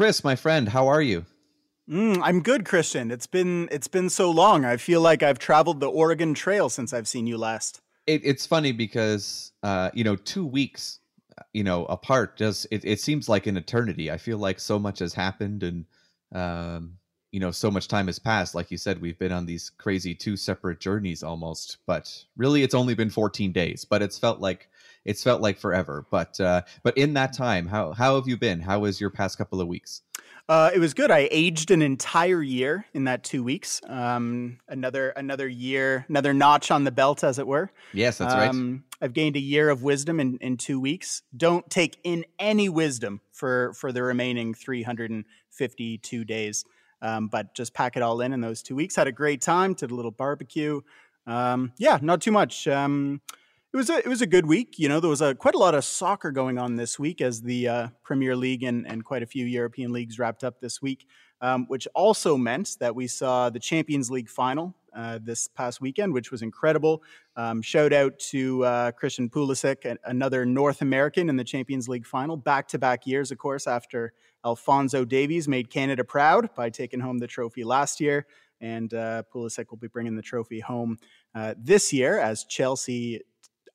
Chris, my friend, how are you? Mm, I'm good, Christian. It's been it's been so long. I feel like I've traveled the Oregon Trail since I've seen you last. It, it's funny because uh, you know two weeks, you know, apart. Just it, it seems like an eternity. I feel like so much has happened, and um, you know, so much time has passed. Like you said, we've been on these crazy two separate journeys almost. But really, it's only been 14 days. But it's felt like it's felt like forever. But uh, but in that time, how how have you been? How was your past couple of weeks? Uh, it was good. I aged an entire year in that two weeks. Um, another another year, another notch on the belt, as it were. Yes, that's um, right. I've gained a year of wisdom in, in two weeks. Don't take in any wisdom for for the remaining 352 days, um, but just pack it all in in those two weeks. Had a great time. Did a little barbecue. Um, yeah, not too much. It was a it was a good week. You know, there was a quite a lot of soccer going on this week as the uh, Premier League and and quite a few European leagues wrapped up this week, um, which also meant that we saw the Champions League final uh, this past weekend, which was incredible. Um, shout out to uh, Christian Pulisic, another North American in the Champions League final, back to back years, of course, after Alphonso Davies made Canada proud by taking home the trophy last year. And uh, Pulisic will be bringing the trophy home uh, this year as Chelsea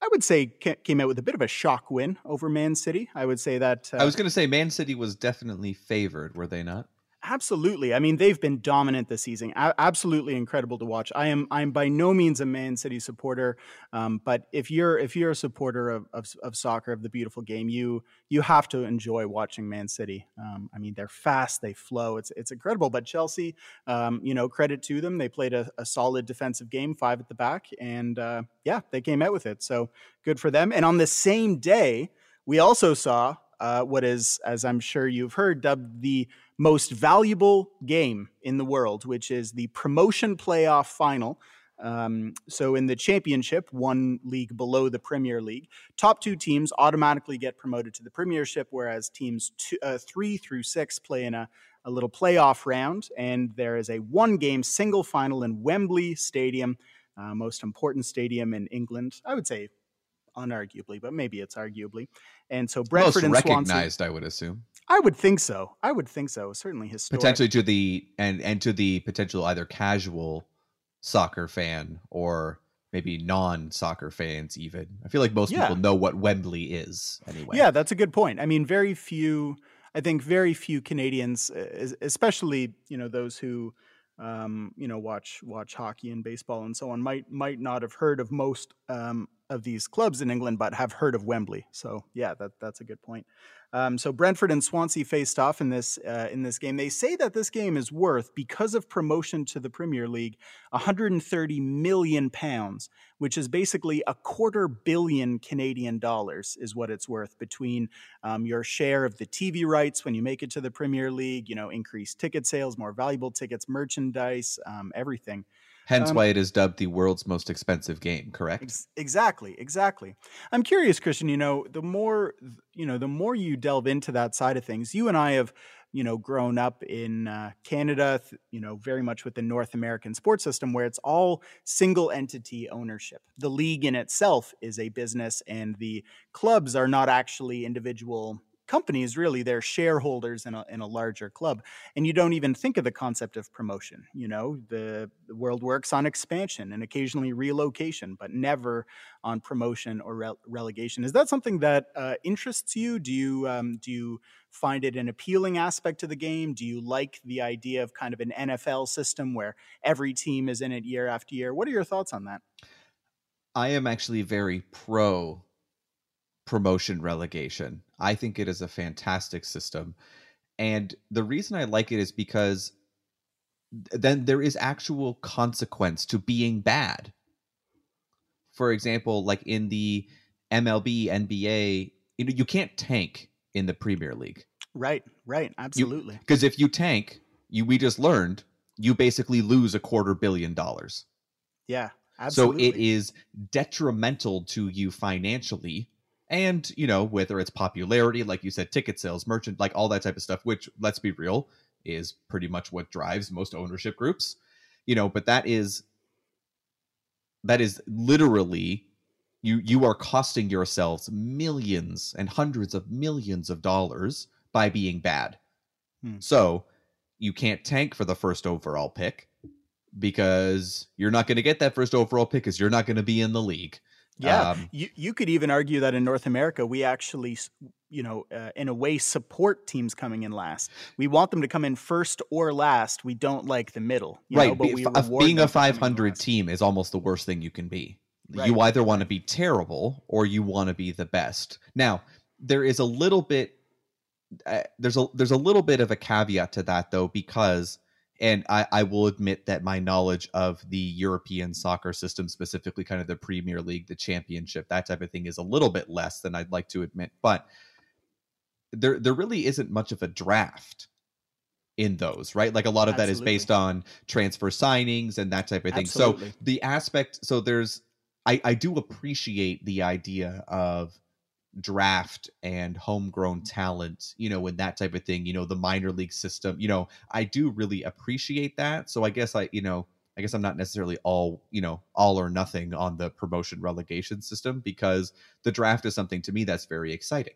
I would say came out with a bit of a shock win over Man City. I would say that. Uh, I was going to say Man City was definitely favored, were they not? Absolutely. I mean, they've been dominant this season. A- absolutely incredible to watch. I am I'm by no means a Man City supporter, um, but if you're if you're a supporter of, of, of soccer of the beautiful game, you you have to enjoy watching Man City. Um, I mean, they're fast, they flow. It's it's incredible. But Chelsea, um, you know, credit to them. They played a, a solid defensive game, five at the back, and uh, yeah, they came out with it. So good for them. And on the same day, we also saw uh, what is, as I'm sure you've heard, dubbed the most valuable game in the world, which is the promotion playoff final. Um, so in the championship, one league below the Premier League, top two teams automatically get promoted to the Premiership, whereas teams two, uh, three through six play in a, a little playoff round, and there is a one-game single final in Wembley Stadium, uh, most important stadium in England. I would say unarguably, but maybe it's arguably. And so Brentford Most and recognized, Swansea, I would assume. I would think so. I would think so. Certainly historic. Potentially to the and and to the potential either casual soccer fan or maybe non-soccer fans even. I feel like most yeah. people know what Wembley is anyway. Yeah, that's a good point. I mean, very few I think very few Canadians especially, you know, those who um, you know, watch watch hockey and baseball and so on might might not have heard of most um, of these clubs in England, but have heard of Wembley. So yeah, that that's a good point. Um, so Brentford and Swansea faced off in this uh, in this game. They say that this game is worth because of promotion to the Premier League, 130 million pounds, which is basically a quarter billion Canadian dollars, is what it's worth between um, your share of the TV rights when you make it to the Premier League, you know, increased ticket sales, more valuable tickets, merchandise, um, everything. Hence um, why it is dubbed the world's most expensive game, correct? Ex- exactly, exactly. I'm curious, Christian, you know, the more you know, the more you delve into that side of things, you and I have, you know, grown up in uh, Canada, you know, very much with the North American sports system where it's all single entity ownership. The league in itself is a business and the clubs are not actually individual companies really they're shareholders in a, in a larger club and you don't even think of the concept of promotion you know? The, the world works on expansion and occasionally relocation but never on promotion or re- relegation. Is that something that uh, interests you? Do you um, do you find it an appealing aspect to the game? Do you like the idea of kind of an nfl system where every team is in it year after year? What are your thoughts on that? I am actually very pro promotion relegation. I think it is a fantastic system. And the reason I like it is because then there is actual consequence to being bad. For example, like in the MLB, NBA, you know, you can't tank in the Premier League. Right, right, absolutely. Because if you tank, you we just learned you basically lose a quarter billion dollars. Yeah, absolutely. So it is detrimental to you financially and you know whether it's popularity like you said ticket sales merchant like all that type of stuff which let's be real is pretty much what drives most ownership groups you know but that is that is literally you you are costing yourselves millions and hundreds of millions of dollars by being bad Hmm. So you can't tank for the first overall pick because you're not going to get that first overall pick because you're not going to be in the league. Yeah, um, you you could even argue that in North America we actually, you know, uh, in a way support teams coming in last. We want them to come in first or last. We don't like the middle, right? Know, be, being a 500 team is almost the worst thing you can be. Right. You either want to be terrible or you want to be the best. Now, there is a little bit uh, there's a there's a little bit of a caveat to that though because and I, I will admit that my knowledge of the European soccer system, specifically kind of the Premier League, the Championship, that type of thing, is a little bit less than I'd like to admit. But there there really isn't much of a draft in those, right? Like a lot of Absolutely. that is based on transfer signings and that type of thing. Absolutely. So the aspect, so there's I, I do appreciate the idea of draft and homegrown talent, you know, and that type of thing, you know, the minor league system, you know, I do really appreciate that. So I guess I, you know, I guess I'm not necessarily all, you know, all or nothing on the promotion relegation system because the draft is something to me that's very exciting.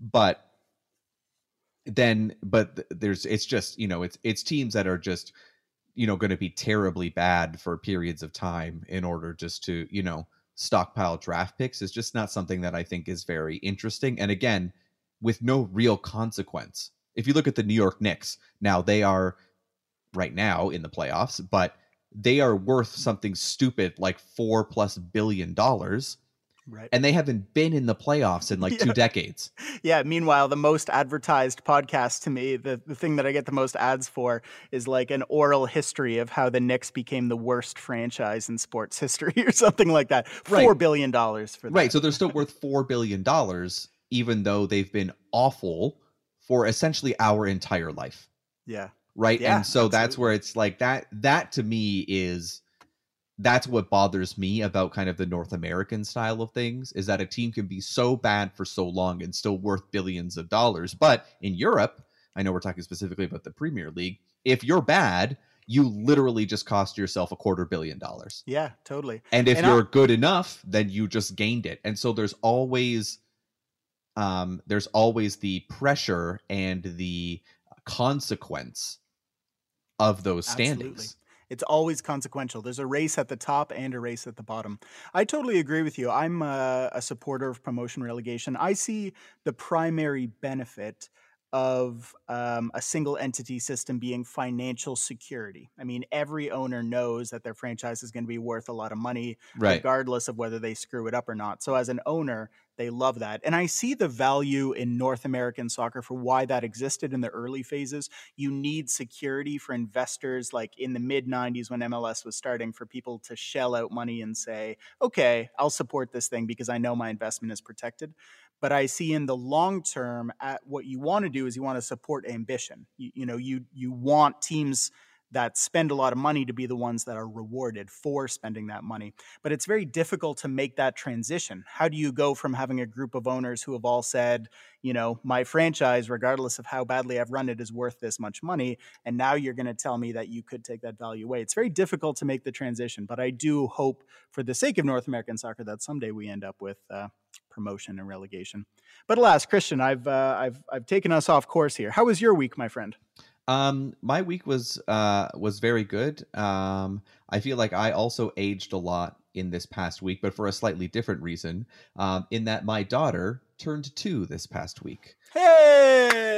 But then but there's it's just, you know, it's it's teams that are just you know going to be terribly bad for periods of time in order just to, you know, stockpile draft picks is just not something that I think is very interesting. And again, with no real consequence. If you look at the New York Knicks, now they are right now in the playoffs, but they are worth something stupid like four plus billion dollars. Right. And they haven't been in the playoffs in like yeah. two decades. Yeah. Meanwhile, the most advertised podcast to me, the, the thing that I get the most ads for is like an oral history of how the Knicks became the worst franchise in sports history or something like that. Right. Four billion dollars for that. Right. So they're still worth four billion dollars, even though they've been awful for essentially our entire life. Yeah. Right. Yeah, and so absolutely. that's where it's like that that to me is that's what bothers me about kind of the North American style of things is that a team can be so bad for so long and still worth billions of dollars. But in Europe, I know we're talking specifically about the Premier League. If you're bad, you literally just cost yourself a quarter billion dollars. Yeah, totally. And if and you're I- good enough, then you just gained it. And so there's always um there's always the pressure and the consequence of those standings. Absolutely. It's always consequential. There's a race at the top and a race at the bottom. I totally agree with you. I'm a, a supporter of promotion relegation. I see the primary benefit of um, a single entity system being financial security. I mean, every owner knows that their franchise is going to be worth a lot of money, right. regardless of whether they screw it up or not. So, as an owner, they love that. And I see the value in North American soccer for why that existed in the early phases. You need security for investors, like in the mid 90s when MLS was starting, for people to shell out money and say, okay, I'll support this thing because I know my investment is protected but I see in the long term at what you want to do is you want to support ambition. You, you, know, you you want teams that spend a lot of money to be the ones that are rewarded for spending that money. But it's very difficult to make that transition. How do you go from having a group of owners who have all said, you know, my franchise, regardless of how badly I've run it, is worth this much money, and now you're going to tell me that you could take that value away? It's very difficult to make the transition. But I do hope, for the sake of North American soccer, that someday we end up with. Uh, promotion and relegation. But alas, Christian, I've uh, I've I've taken us off course here. How was your week, my friend? Um, my week was uh was very good. Um, I feel like I also aged a lot in this past week, but for a slightly different reason. Um, in that my daughter turned two this past week. Hey!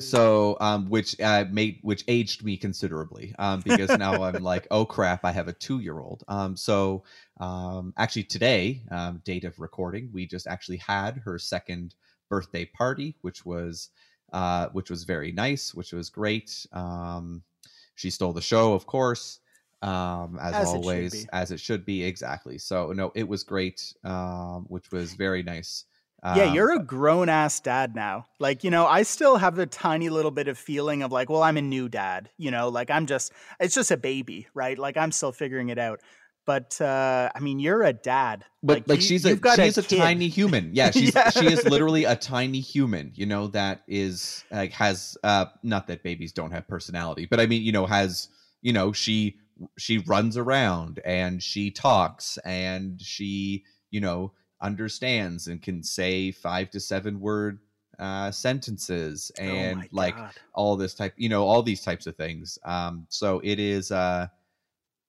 So, um, which uh, made which aged me considerably, um, because now I'm like, oh crap, I have a two year old. Um, so, um, actually today, um, date of recording, we just actually had her second birthday party, which was uh, which was very nice, which was great. Um, she stole the show, of course, um, as, as always, it as it should be. Exactly. So no, it was great, um, which was very nice. Yeah, um, you're a grown ass dad now. Like, you know, I still have the tiny little bit of feeling of like, well, I'm a new dad, you know, like I'm just, it's just a baby, right? Like I'm still figuring it out but uh, I mean, you're a dad. But like, like you, she's a she's a, a tiny human. Yeah, she's yeah. she is literally a tiny human. You know that is like has uh not that babies don't have personality, but I mean, you know, has you know she she runs around and she talks and she you know understands and can say five to seven word uh, sentences Oh and my like God. all this type you know all these types of things um so it is uh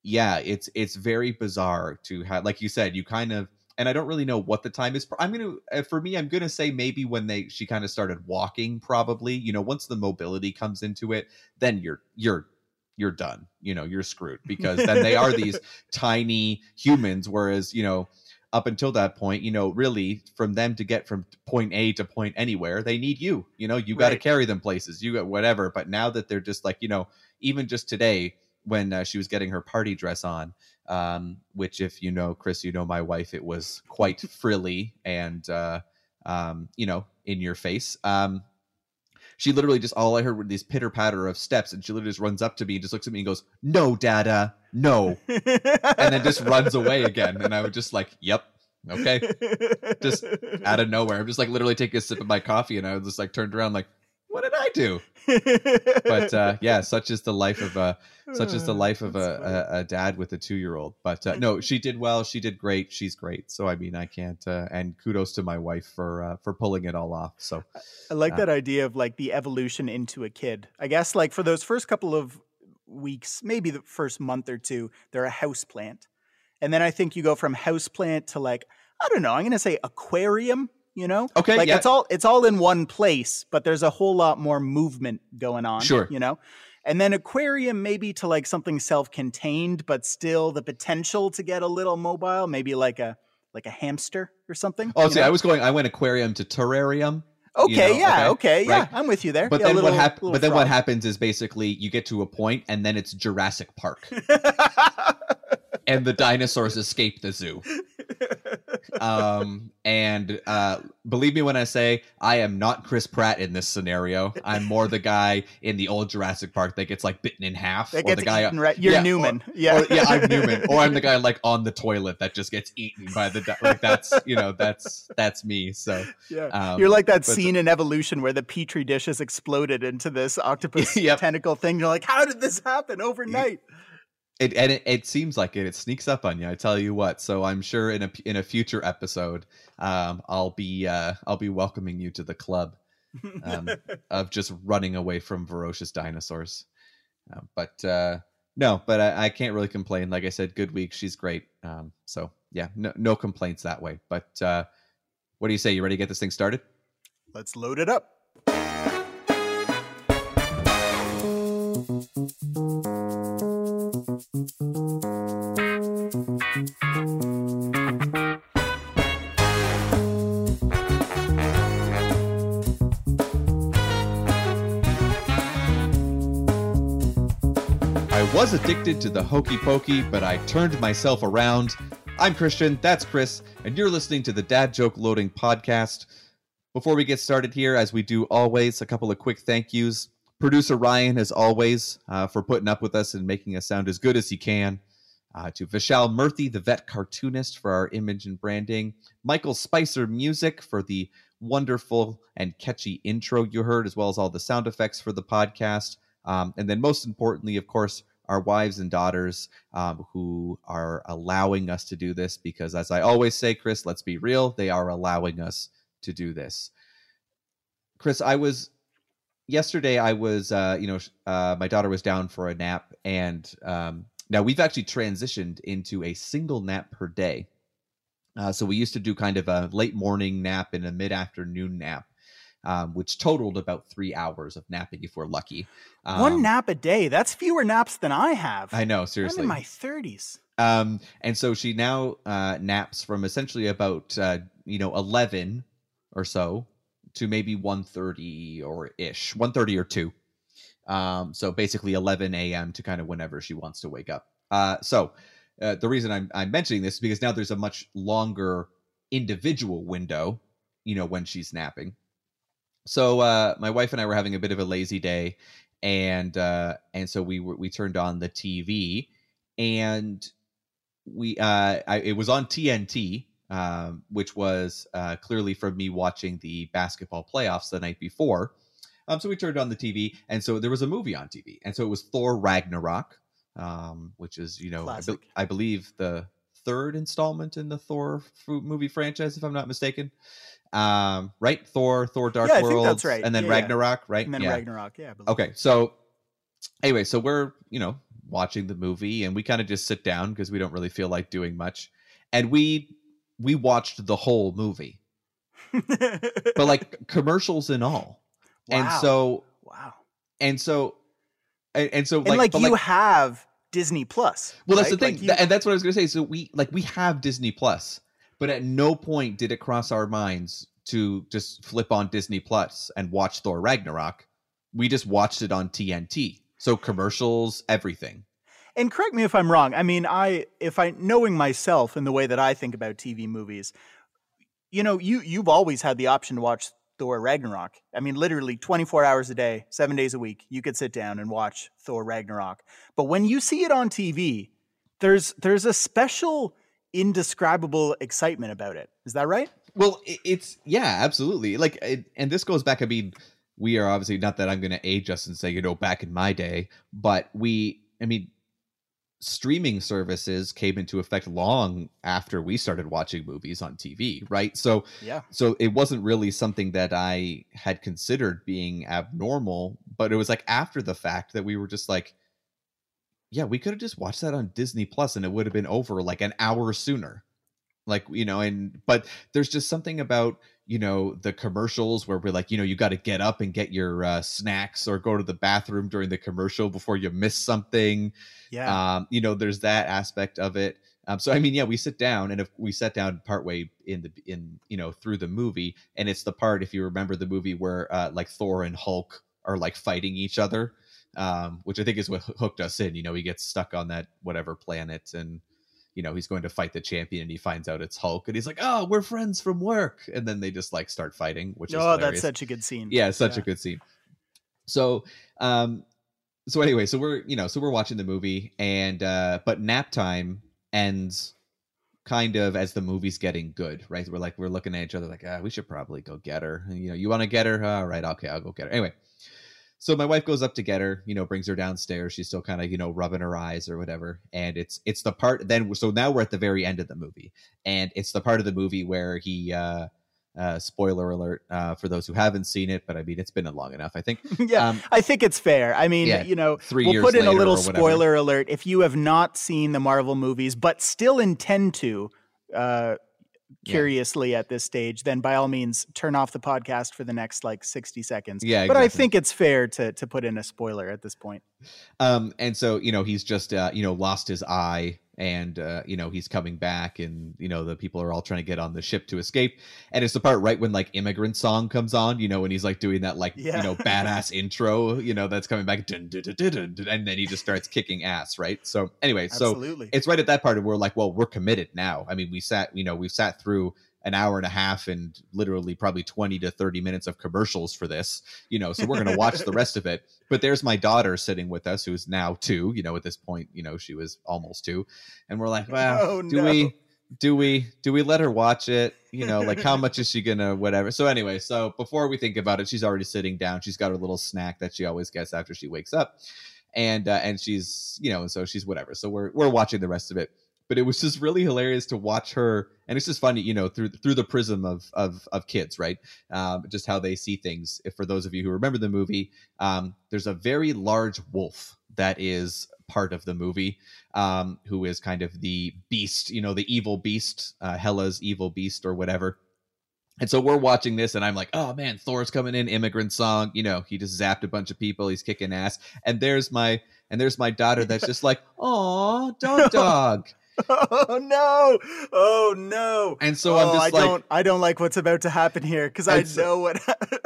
yeah it's it's very bizarre to have like you said you kind of and i don't really know what the time is i'm gonna uh, for me i'm gonna say maybe when they she kind of started walking probably you know once the mobility comes into it then you're you're you're done you know you're screwed because then they are these tiny humans whereas you know up until that point you know really from them to get from point a to point anywhere they need you you know you got to Right. carry them places you got whatever but now that they're just like you know even just today when uh, she was getting her party dress on um which if you know chris you know my wife it was quite frilly and uh um you know in your face um she literally just all I heard were these pitter patter of steps, and she literally just runs up to me and just looks at me and goes, "No, Dada, no," and then just runs away again. And I was just like, "Yep, okay." Just Out of nowhere, I'm just like literally taking a sip of my coffee, and I was just like turned around, like, "What did I do?" But uh, yeah, such is the life of a such is the life of a, a, a dad with a two year old. But uh, no, she did well. She did great. She's great. So I mean, I can't. Uh, and kudos to my wife for uh, for pulling it all off. So I like Uh, that idea of like the evolution into a kid. I guess like for those first couple of weeks, maybe the first month or two, they're a house plant. And then I think you go from house plant to like, I don't know, I'm gonna say aquarium, you know? okay, like yeah, it's all it's all in one place, but there's a whole lot more movement going on. Sure. You know? And then aquarium maybe to like something self-contained, but still the potential to get a little mobile, maybe like a like a hamster or something. Oh, see, know? I was going. I went aquarium to terrarium. Okay, know, yeah, okay, okay, yeah, right. I'm with you there. But Yeah, then little- what hap- But then what happens is basically you get to a point, and then it's Jurassic Park, and the dinosaurs escape the zoo. Um, and uh, believe me when I say I am not Chris Pratt in this scenario. I'm more the guy in the old Jurassic Park that gets like bitten in half, that or the guy. eaten right. You're yeah, or- Newman. yeah, Or, yeah, I'm Newman, or I'm the guy like on the toilet that just gets eaten by the di- like. That's you know that's that's me. So yeah. um, You're like that scene in Evolution where the petri dish has exploded into this octopus Yep. tentacle thing. You're like, how did this happen overnight? It and it, it seems like it. It sneaks up on you. I tell you what. So I'm sure in a in a future episode, um, I'll be uh, I'll be welcoming you to the club um, of just running away from ferocious dinosaurs. Uh, but uh, no, but I, I can't really complain. Like I said, good week. She's great. Um, so yeah, no no complaints that way. But uh, what do you say? You ready to get this thing started? Let's load it up. I was addicted to the hokey pokey, but I turned myself around. I'm Christian, that's Chris, and you're listening to the Dad Joke Loading Podcast. Before we get started here, as we do always, a couple of quick thank yous. Producer Ryan, as always, uh, for putting up with us and making us sound as good as he can. Uh, to Vishal Murthy, the vet cartoonist, for our image and branding. Michael Spicer Music for the wonderful and catchy intro you heard, as well as all the sound effects for the podcast. Um, and then, most importantly, of course, our wives and daughters um, who are allowing us to do this because, as I always say, Chris, let's be real, they are allowing us to do this. Chris, I was yesterday, I was, uh, you know, uh, my daughter was down for a nap, and um, now we've actually transitioned into a single nap per day. Uh, so we used to do kind of a late morning nap and a mid afternoon nap, um, which totaled about three hours of napping if we're lucky. Um, One nap a day. That's fewer naps than I have. I know, I'm seriously. in my 30s. Um, and so she now uh, naps from essentially about uh, you know eleven or so to maybe 1.30 or ish, 1.30 or two. Um, so basically eleven a.m. to kind of whenever she wants to wake up. Uh, so uh, the reason I'm I'm mentioning this is because now there's a much longer individual window, you know, when she's napping. So uh, my wife and I were having a bit of a lazy day, and uh, and so we were, we turned on the TV, and we uh, I, it was on TNT, um, which was uh, clearly from me watching the basketball playoffs the night before. Um, so we turned on the TV, and so there was a movie on TV, and so it was Thor Ragnarok, um, which is you know I, be- I believe the third installment in the Thor f- movie franchise, if I'm not mistaken. Um, right? Thor, Thor, Dark Yeah, World, that's right. and then Yeah, yeah. Ragnarok, right? And then yeah. Ragnarok. Yeah. Okay, so anyway, so we're you know watching the movie, and we kind of just sit down because we don't really feel like doing much, and we we watched the whole movie, but like commercials and all, and so wow. and so and, and so And like, like, you have Disney Plus. well that's the thing Like, you- and that's what i was gonna say. So we like we have disney plus but at no point did it cross our minds to just flip on disney plus and watch thor ragnarok. We just watched it on tnt so commercials everything and correct me if I'm wrong. I mean, I if I knowing myself and the way that I think about TV movies, you know, you you've always had the option to watch Thor Ragnarok. I mean, literally 24 hours a day, 7 days a week, you could sit down and watch Thor Ragnarok. But when you see it on TV, there's there's a special indescribable excitement about it. Is that right? well it's yeah absolutely like it, and this goes back i mean we are obviously not that i'm gonna age us and say you know back in my day but we i mean streaming services came into effect long after we started watching movies on TV, right? So Yeah. so it wasn't really something that I had considered being abnormal, but it was like after the fact that we were just like yeah, we could have just watched that on Disney Plus and it would have been over like an hour sooner. Like, you know, and but there's just something about you know the commercials where we're like you know you got to get up and get your uh, snacks or go to the bathroom during the commercial before you miss something Yeah. um you know there's that aspect of it um so i mean yeah we sit down and if we sat down partway in the in you know through the movie and it's the part if you remember the movie where uh like thor and hulk are like fighting each other um which i think is what hooked us in you know he gets stuck on that whatever planet and you know he's going to fight the champion and he finds out it's hulk and he's like oh we're friends from work. And then they just like start fighting which is oh, that's such a good scene. yeah such a good scene. So um so anyway so we're you know so we're watching the movie and uh but nap time ends kind of as the movie's getting good right? We're like we're looking at each other like ah we should probably go get her. And, you know you want to get her? All right okay i'll go get her. Anyway so my wife goes up to get her you know brings her downstairs she's still kind of you know rubbing her eyes or whatever and it's it's the part then so now we're at the very end of the movie and it's the part of the movie where he uh uh spoiler alert uh for those who haven't seen it but i mean it's been long enough i think yeah. um I think it's fair. I mean, Yeah, you know, three we'll years put in a little spoiler alert. If you have not seen the Marvel movies, but still intend to, uh, Yeah. curiously at this stage, then by all means turn off the podcast for the next like 60 seconds. yeah But I think it's fair to to put in a spoiler at this point. Um and so you know he's just uh you know lost his eye and uh you know he's coming back and you know the people are all trying to get on the ship to escape and it's the part right when like immigrant song comes on you know when he's like doing that like Yeah. you know badass intro you know that's coming back dun, dun, dun, and then he just starts kicking ass right so anyway so it's right at that part of where we're like, well, we're committed now. I mean, we sat, you know, we've sat through an hour and a half and literally probably 20 to 30 minutes of commercials for this, you know, so we're going to watch the rest of it. But there's my daughter sitting with us who's now two, you know, at this point, you know, she was almost two. And we're like, well, Oh, do no. we, do we, do we let her watch it? You know, like how much is she going to, whatever. So anyway, so before we think about it, she's already sitting down. She's got her little snack that she always gets after she wakes up and uh, and she's you know and so she's whatever so we're we're watching the rest of it but it was just really hilarious to watch her and it's just funny you know through through the prism of of of kids right um just how they see things if for those of you who remember the movie um there's a very large wolf that is part of the movie um who is kind of the beast you know the evil beast uh hela's evil beast or whatever and so we're watching this, and I'm like, oh man, Thor's coming in, immigrant song. You know, he just zapped a bunch of people. He's kicking ass. And there's my and there's my daughter that's just like, oh, dog, dog. oh no! Oh no! And so oh, I'm I just like, don't I don't like what's about to happen here because I so- know what.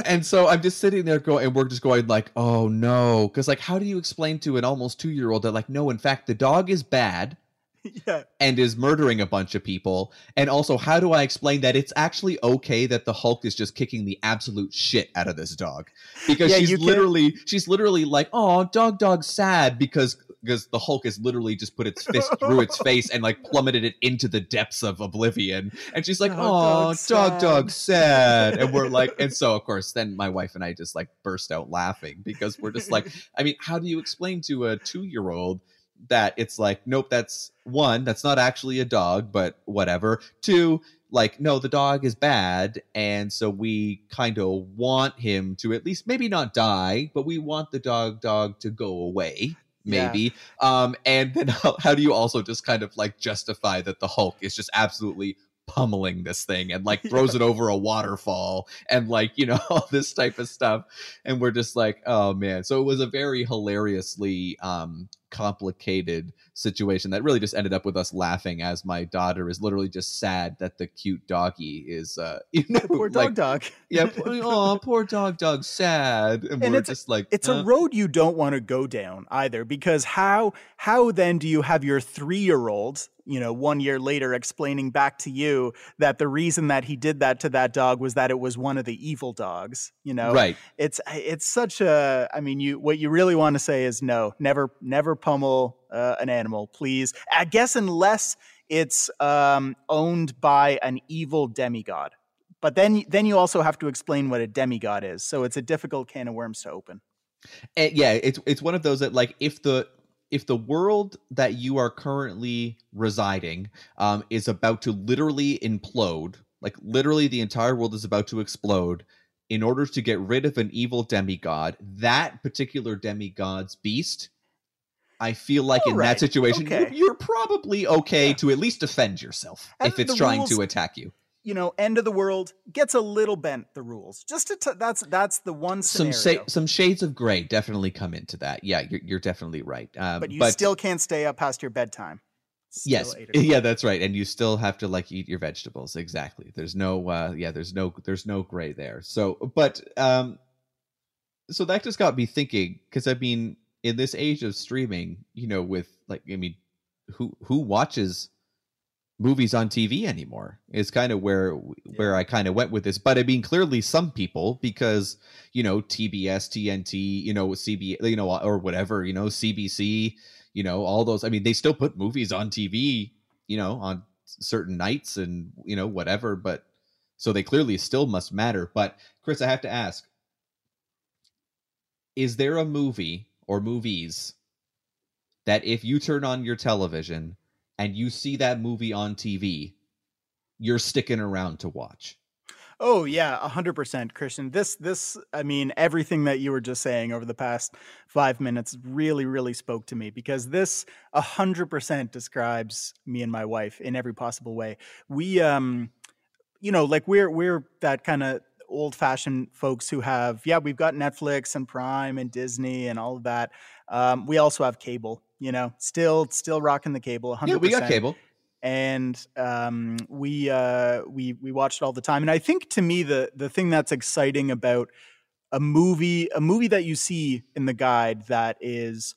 and so I'm just sitting there going, and we're just going like, oh no, because like, how do you explain to an almost two year old that like, no, in fact, the dog is bad yeah. and is murdering a bunch of people, and also, how do I explain that it's actually okay that the Hulk is just kicking the absolute shit out of this dog because Yeah, she's literally she's literally like, oh, dog, dog, sad because because the Hulk has literally just put its fist through its face and like plummeted it into the depths of oblivion, and she's like, oh, dog, dog, dog, sad." sad, and we're like, and so of course, then my wife and I just like burst out laughing because we're just like, I mean, how do you explain to a two year old? that it's like, nope, that's one, that's not actually a dog, but whatever. Two, like, no, the dog is bad. And so we kind of want him to at least maybe not die, but we want the dog dog to go away. Maybe. Yeah. Um, and then how, how do you also just kind of like justify that the Hulk is just absolutely pummeling this thing and like throws yeah. it over a waterfall and like you know all this type of stuff and we're just like oh man so it was a very hilariously um complicated situation that really just ended up with us laughing as my daughter is literally just sad that the cute doggy is uh you know poor dog like, dog yeah oh poor dog dog sad and, and we're just like it's a road you don't want to go down either because how how then do you have your three year old you know, one year later explaining back to you that the reason that he did that to that dog was that it was one of the evil dogs, you know. Right. It's it's such a I mean, you what you really want to say is no, never never pummel uh, an animal, please. I guess unless it's um, owned by an evil demigod. But then then you also have to explain what a demigod is. So it's a difficult can of worms to open. And yeah, it's it's one of those that like if the if the world that you are currently residing um, is about to literally implode, like literally the entire world is about to explode, in order to get rid of an evil demigod, that particular demigod's beast, I feel like All in right. that situation, okay. you're, probably okay yeah. to at least defend yourself and if it's trying rules, to attack you you know, end of the world gets a little bent the rules. Just to t- that's that's the one scenario. Some some shades of gray definitely come into that. Yeah, you're you're definitely right. Um, but you but, still can't stay up past your bedtime. Still yes, yeah, that's right. And you still have to like eat your vegetables. Exactly. There's no uh yeah, there's no there's no gray there. So, but um so that just got me thinking cuz I mean, in this age of streaming, you know, with like I mean, who who watches movies on TV anymore. Is kind of where where I kind of went with this. But I mean, clearly some people because you know TBS, TNT, you know CB, you know or whatever, you know CBC, you know all those. I mean, they still put movies on TV, you know, on certain nights and you know whatever. But so they clearly still must matter. But Chris, I have to ask: Is there a movie or movies that if you turn on your television and you see that movie on TV, you're sticking around to watch. Oh yeah, a hundred percent, Christian. This this I mean, everything that you were just saying over the past five minutes really, really spoke to me because this a hundred percent describes me and my wife in every possible way. We um you know, like we're we're that kind of old fashioned folks who have, yeah, we've got Netflix and Prime and Disney and all of that. Um, we also have cable you know, still still rocking the cable. 100%. Yeah, we got cable, and um, we uh, we we watched it all the time. And I think to me the the thing that's exciting about a movie, a movie that you see in the guide that is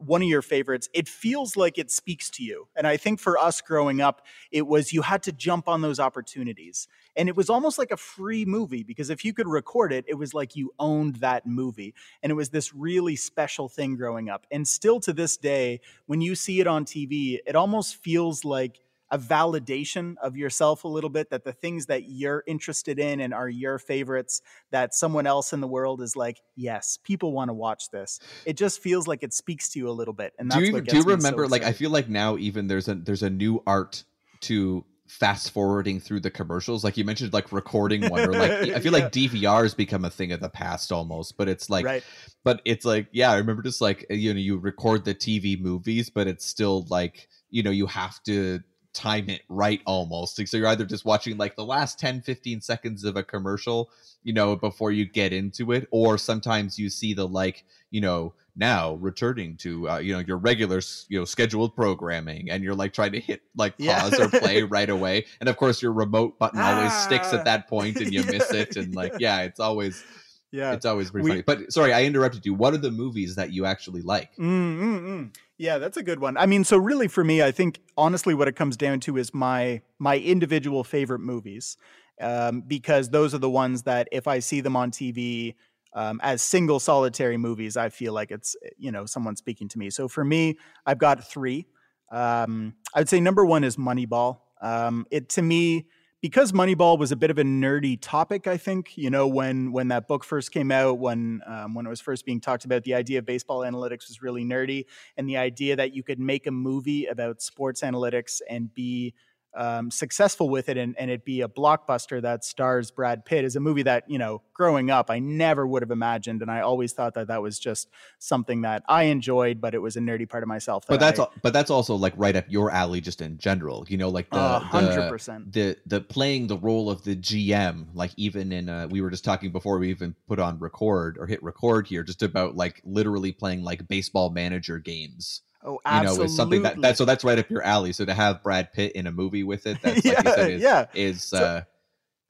one of your favorites, it feels like it speaks to you. And I think for us growing up, it was you had to jump on those opportunities. And it was almost like a free movie because if you could record it, it was like you owned that movie. And it was this really special thing growing up. And still to this day, when you see it on TV, it almost feels like a validation of yourself a little bit that the things that you're interested in and are your favorites that someone else in the world is like yes people want to watch this it just feels like it speaks to you a little bit and that's what do you, what do you remember so like i feel like now even there's a there's a new art to fast forwarding through the commercials like you mentioned like recording one or like i feel yeah. like dvr has become a thing of the past almost but it's like right. but it's like yeah i remember just like you know you record the tv movies but it's still like you know you have to time it right almost. So you're either just watching like the last 10, 15 seconds of a commercial, you know, before you get into it, or sometimes you see the like, you know, now returning to uh, you know your regular you know scheduled programming and you're like trying to hit like pause yeah. or play right away and of course your remote button ah. always sticks at ah. that point and you yeah. miss it and like yeah it's always yeah it's always pretty we, funny but sorry i interrupted you what are the movies that you actually like mm, mm, mm. Yeah that's a good one. I mean so really for me i think honestly what it comes down to is my my individual favorite movies um, because those are the ones that if i see them on tv um, as single solitary movies i feel like it's you know someone speaking to me. So for me i've got three. Um, i would say number one is moneyball. Um, it to me because Moneyball was a bit of a nerdy topic, I think you know when when that book first came out, when um, when it was first being talked about, the idea of baseball analytics was really nerdy, and the idea that you could make a movie about sports analytics and be um, successful with it and, and it be a blockbuster that stars Brad Pitt is a movie that, you know, growing up, I never would have imagined. And I always thought that that was just something that I enjoyed, but it was a nerdy part of myself. But that's, I, but that's also like right up your alley, just in general, you know, like the, hundred percent the, the playing the role of the GM, like even in, uh, we were just talking before we even put on record or hit record here, just about like literally playing like baseball manager games Oh, absolutely. You know, is something that, that so that's right up your alley. So to have Brad Pitt in a movie with it, that's yeah, like you said, is, yeah. is so, uh,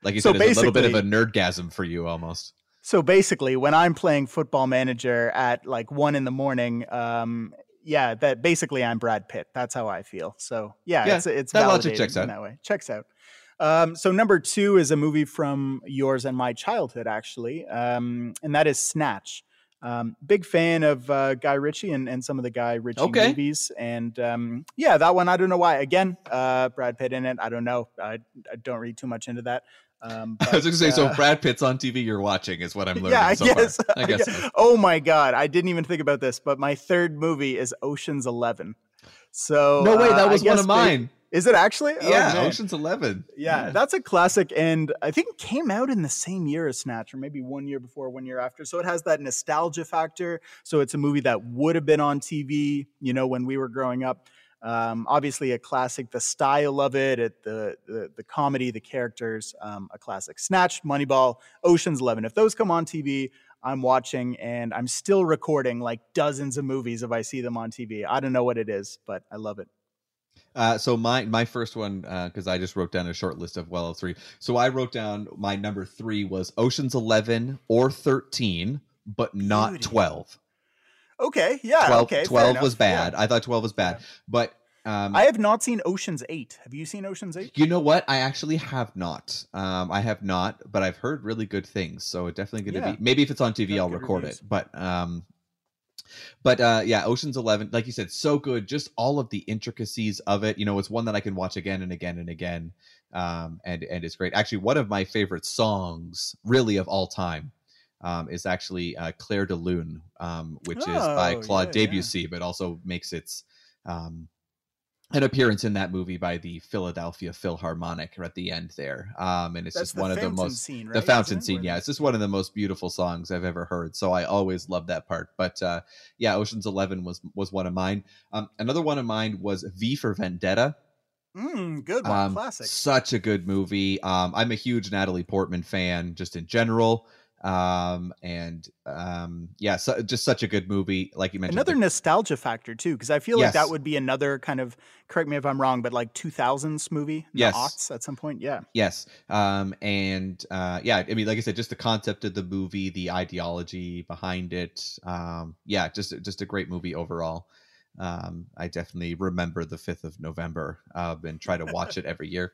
like you so said, is a little bit of a nerdgasm for you almost. So basically, when I'm playing Football Manager at like one in the morning, um, yeah, that basically I'm Brad Pitt. That's how I feel. So yeah, yeah it's it's that logic checks out. that way. Checks out. Um, so number two is a movie from yours and my childhood, actually, um, and that is Snatch. Um, big fan of uh, Guy Ritchie and, and some of the Guy Ritchie okay. movies. And um, yeah, that one, I don't know why. Again, uh, Brad Pitt in it. I don't know. I, I don't read too much into that. Um, but, I was going to say, uh, so Brad Pitt's on TV you're watching is what I'm learning. Yeah, I so guess. Far. I guess. So. Oh my God. I didn't even think about this, but my third movie is Ocean's 11. So no way, that uh, was one of mine. Is it actually? Oh, yeah, oh, Ocean's Eleven. Yeah, yeah, that's a classic, and I think came out in the same year as Snatch, or maybe one year before, one year after. So it has that nostalgia factor. So it's a movie that would have been on TV, you know, when we were growing up. Um, obviously, a classic. The style of it, it the, the, the comedy, the characters, um, a classic. Snatch, Moneyball, Ocean's Eleven. If those come on TV, I'm watching, and I'm still recording like dozens of movies if I see them on TV. I don't know what it is, but I love it. Uh, so my my first one because uh, I just wrote down a short list of well of three. So I wrote down my number three was Ocean's Eleven or thirteen, but not Beauty. twelve. Okay, yeah, 12, okay. 12 was bad. Yeah. I thought 12 was bad. But um, I have not seen Ocean's 8. Have you seen Ocean's 8? You know what? I actually have not. Um, I have not, but I've heard really good things. So it definitely going to yeah. be maybe if it's on TV I'll record reviews. it. But um but uh, yeah, Ocean's Eleven, like you said, so good. Just all of the intricacies of it. You know, it's one that I can watch again and again and again, um, and and it's great. Actually, one of my favorite songs, really of all time, um, is actually uh, "Clair de Lune," um, which oh, is by oh, Claude yeah, Debussy, yeah. but also makes its um, an appearance in that movie by the Philadelphia Philharmonic at the end there. Um, and it's That's just one of the most scene, right? the fountain scene. Yeah, it's just one of the most beautiful songs I've ever heard. So I always love that part. But uh, yeah, Ocean's Eleven was was one of mine. Um, another one of mine was V for Vendetta. Mm, good one, um, classic. Such a good movie. Um, I'm a huge Natalie Portman fan, just in general um and um yeah so just such a good movie like you mentioned another the, nostalgia factor too because i feel yes. like that would be another kind of correct me if i'm wrong but like 2000s movie yes. aughts at some point yeah. Yes. Um and uh yeah i mean like i said just the concept of the movie the ideology behind it um yeah just just a great movie overall. Um i definitely remember the 5th of november uh, and try to watch it every year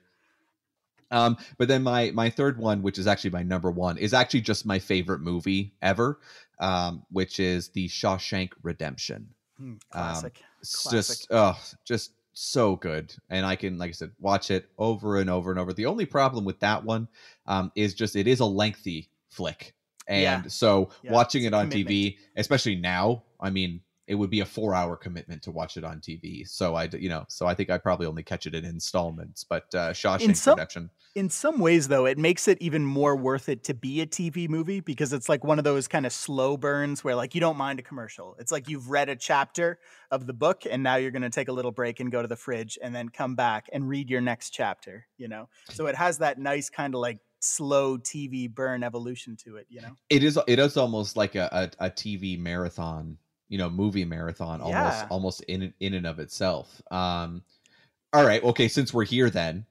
um, but then my my third one, which is actually my number one, is actually just my favorite movie ever, um, which is the Shawshank Redemption. Mm, classic. Um, classic. Just oh, just so good, and I can, like I said, watch it over and over and over. The only problem with that one um, is just it is a lengthy flick, and yeah. so yeah, watching it on commitment. TV, especially now, I mean, it would be a four hour commitment to watch it on TV. So I, you know, so I think I probably only catch it in installments. But uh, Shawshank in some, Redemption. In some ways, though, it makes it even more worth it to be a TV movie because it's like one of those kind of slow burns where like you don't mind a commercial. It's like you've read a chapter of the book and now you're going to take a little break and go to the fridge and then come back and read your next chapter. You know, so it has that nice kind of like slow TV burn evolution to it. You know, it is. It is almost like a, a, a TV marathon you know movie marathon almost yeah. almost in in and of itself um all right okay since we're here then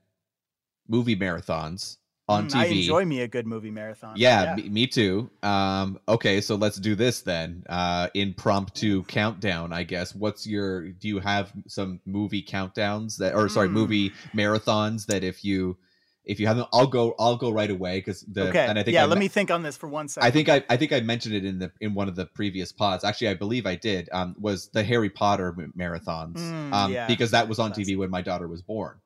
movie marathons on mm, TV. I enjoy me a good movie marathon. Yeah, yeah. Me, me, too. Um, okay, so let's do this then. Uh, impromptu countdown, I guess. What's your? Do you have some movie countdowns that, or sorry, mm. movie marathons that if you if you haven't, I'll go. I'll go right away because the. Okay. And I think yeah. I, let me think on this for one second. I think I, I think I mentioned it in the in one of the previous pods. Actually, I believe I did. Um, was the Harry Potter marathons. Mm, um, yeah, because that was on TV when my daughter was born.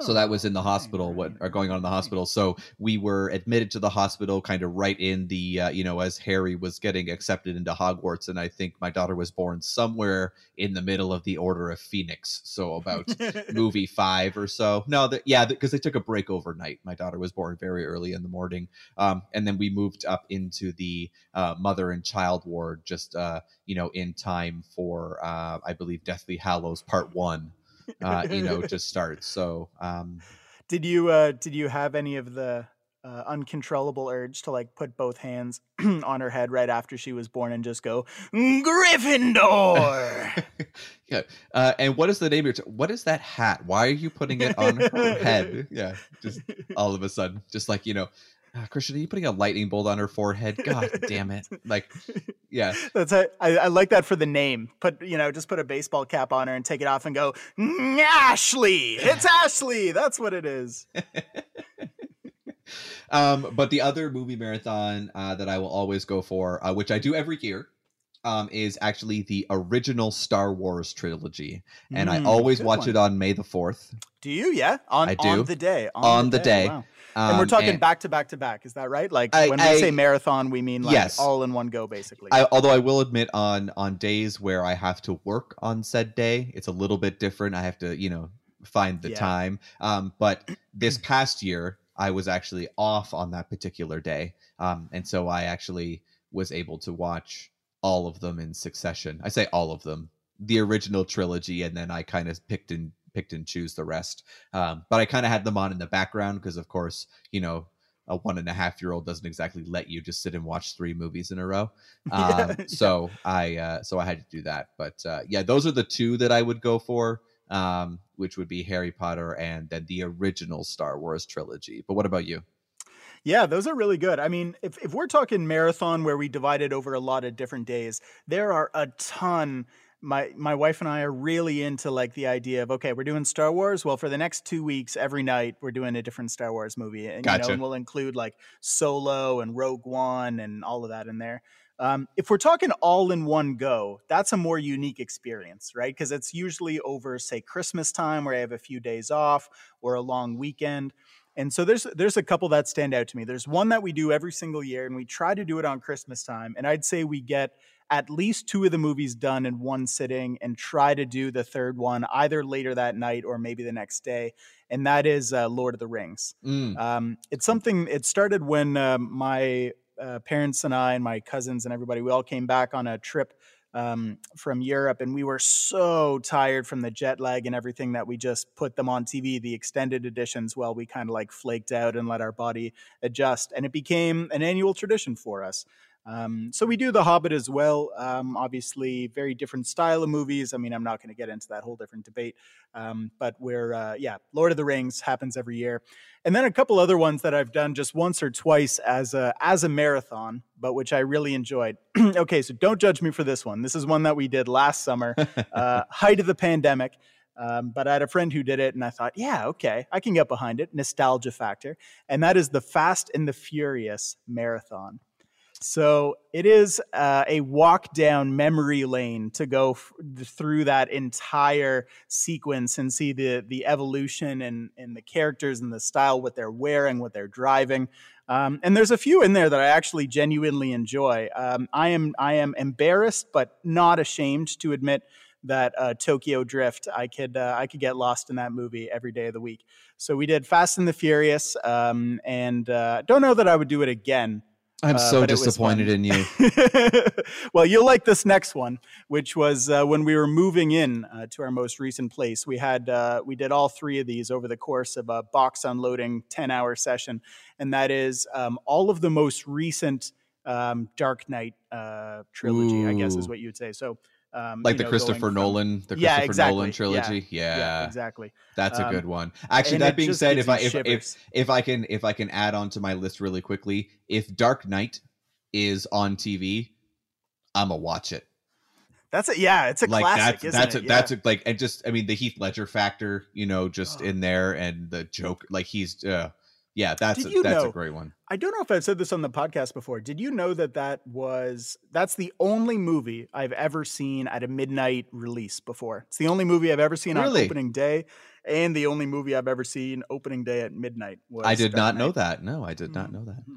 So that was in the Oh, hospital right, what are going on in the hospital. So we were admitted to the hospital kind of right in the uh, you know as harry was getting accepted into hogwarts and i think my daughter was born somewhere in the middle of the order of phoenix so about movie five or so. No the, yeah because they took a break overnight. My daughter was born very early in the morning. Um, and then we moved up into the uh, mother and child ward just uh, you know in time for uh, i believe deathly hallows part one uh, you know to start so um, Did you uh did you have any of the uh, uncontrollable urge to like put both hands on her head right after she was born and just go Gryffindor? yeah. Uh, and what is the name of your? T- what is that hat? Why are you putting it on her head? Yeah. Just all of a sudden, just like you know, "Ah, Christian, are you putting a lightning bolt on her forehead? God damn it! Like, yeah, That's a, I, I like that for the name. Put you know, just put a baseball cap on her and take it off and go Ashley. It's Ashley. That's what it is. um, but the other movie marathon uh, that I will always go for, uh, which I do every year, um, is actually the original Star Wars trilogy, and I Mm, always watch one. it on May the fourth. Do you? Yeah, on I do. on the day. On the day. Wow. And we're Um, talking and back to back to back. Is that right? Like I- when we I- say marathon, we mean like Yes. all in one go, basically. I, although I will admit, on on days where I have to work on said day, it's a little bit different. I have to, you know, find the Yeah. time. Um, but this past year, I was actually off on that particular day, um, and so I actually was able to watch all of them in succession. I say all of them, the original trilogy, and then I kind of picked and picked and choose the rest. Um, but I kind of had them on in the background because, of course, you know. A one and a half year old doesn't exactly let you just sit and watch three movies in a row. Yeah, Um, so I uh, so I had to do that. But uh, yeah, those are the two that I would go for, um, which would be Harry Potter and then the original Star Wars trilogy. But what about you? Yeah, those are really good. I mean, if, if we're talking marathon where we divided over a lot of different days, there are a ton. My my wife and I are really into like the idea of okay, we're doing Star Wars. Well, for the next two weeks, every night we're doing a different Star Wars movie, and you know, and we'll include like Solo and Rogue One and all of that in there. Um, if we're talking all in one go, that's a more unique experience, right? Because it's usually over, say, Christmas time, where I have a few days off or a long weekend. And so there's there's a couple that stand out to me. There's one that we do every single year, and we try to do it on Christmas time. And I'd say we get at least two of the movies done in one sitting, and try to do the third one either later that night or maybe the next day. And that is uh, Lord of the Rings. Mm, Um, it's something. It started when um, my uh, parents and I and my cousins and everybody we all came back on a trip um, from Europe, and we were so tired from the jet lag and everything that we just put them on TV, the extended editions, while we kind of like flaked out and let our body adjust, and it became an annual tradition for us. Um, so we do The Hobbit as well. Um, obviously, very different style of movies. I mean, I'm not going to get into that whole different debate, um, but we're uh, yeah, Lord of the Rings happens every year, and then a couple other ones that I've done just once or twice as a as a marathon, but which I really enjoyed. okay, so don't judge me for this one. This is one that we did last summer, uh, height of the pandemic. Um, but I had a friend who did it, and I thought, yeah, okay, I can get behind it. Nostalgia factor, and that is the Fast and the Furious marathon. So it is uh, a walk down memory lane to go f- through that entire sequence and see the the evolution and and the characters and the style, what they're wearing, what they're driving. Um, and there's a few in there that I actually genuinely enjoy. Um, I am I am embarrassed, but not ashamed to admit that uh, Tokyo Drift, I could uh, I could get lost in that movie every day of the week. So we did Fast and the Furious, um, and uh, don't know that I would do it again. I'm Uh, so disappointed in you. well, you'll like this next one, which was uh, when we were moving in uh, to our most recent place. We had uh, we did all three of these over the course of a box unloading ten hour session, and that is um, all of the most recent um, Dark Knight uh, trilogy. I guess is what you'd say. So. Um, Like the know, Christopher going from- Nolan, the Yeah, Christopher exactly. Nolan trilogy. Yeah, Yeah, exactly. that's a Um, good one. Actually, that being said, if I if, if if I can if I can add on to my list really quickly, if Dark Knight is on TV, I'm a watch it. That's it. yeah, it's a like classic, that's that's it? a, that's a, like and just I mean the Heath Ledger factor, you know, just Oh. in there and the joke like he's uh yeah, that's a, that's know- a great one. I don't know if I've said this on the podcast before. Did you know that that was that's the only movie I've ever seen at a midnight release before? It's the only movie I've ever seen Really? on opening day, and the only movie I've ever seen opening day at midnight. Was I did Dark not know that. No, I did not Mhm. know that. Mhm.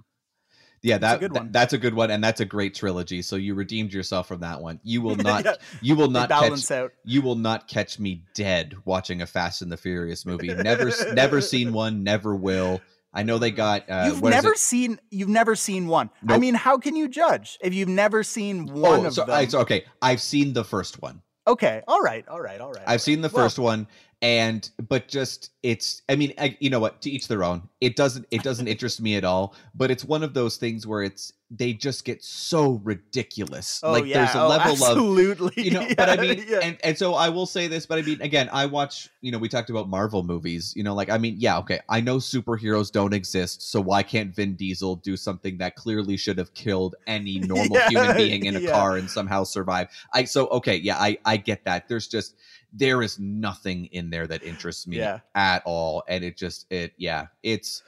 Yeah, a that, good that- one. that's a good one, and that's a great trilogy. So you redeemed yourself from that one. You will not. Yeah, You will not catch. balance out. You will not catch me dead watching a Fast and the Furious movie. Never, never seen one. Never will. I know they got. Uh, You've what is never seen. You've never seen one. I mean, how can you judge if you've never seen one Oh, of so, them? I, so okay. I've seen the first one. okay, all right, all right, all right. I've seen the right. Well, first one, and but just it's. I mean, I, you know what? To each their own. It doesn't. It doesn't interest me at all. But it's one of those things where it's they just get so ridiculous. Oh like yeah, there's a oh, level of absolutely. you know but i mean yeah. and, and so i will say this but i mean again i watch you know we talked about marvel movies you know like i mean yeah okay i know superheroes don't exist so why can't vin diesel do something that clearly should have killed any normal Yeah, human being in a yeah. car and somehow survive i so okay yeah i i get that there's just there is nothing in there that interests me Yeah. at all and it just it yeah it's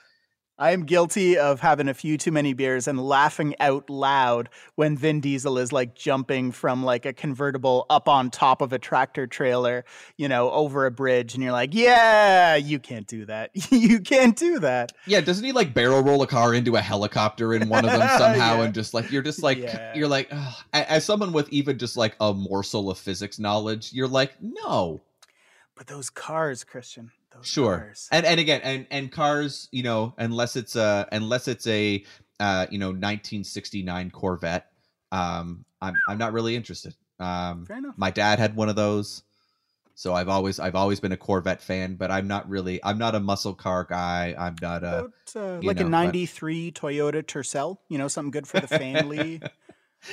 I am guilty of having a few too many beers and laughing out loud when Vin Diesel is like jumping from like a convertible up on top of a tractor trailer, you know, over a bridge. And you're like, yeah, you can't do that. you can't do that. yeah doesn't he like barrel roll a car into a helicopter in one of them somehow Yeah. and just like you're just like Yeah. you're like ugh. As someone with even just like a morsel of physics knowledge you're like no But those cars, Christian, those sure cars. and and again and and cars you know unless it's a unless it's a uh you know 1969 corvette um i'm i'm not really interested um Fair enough. my dad had one of those so i've always i've always been a corvette fan but i'm not really i'm not a muscle car guy i'm not a About, uh, like know, a 93 Toyota Tercel, you know, something good for the family,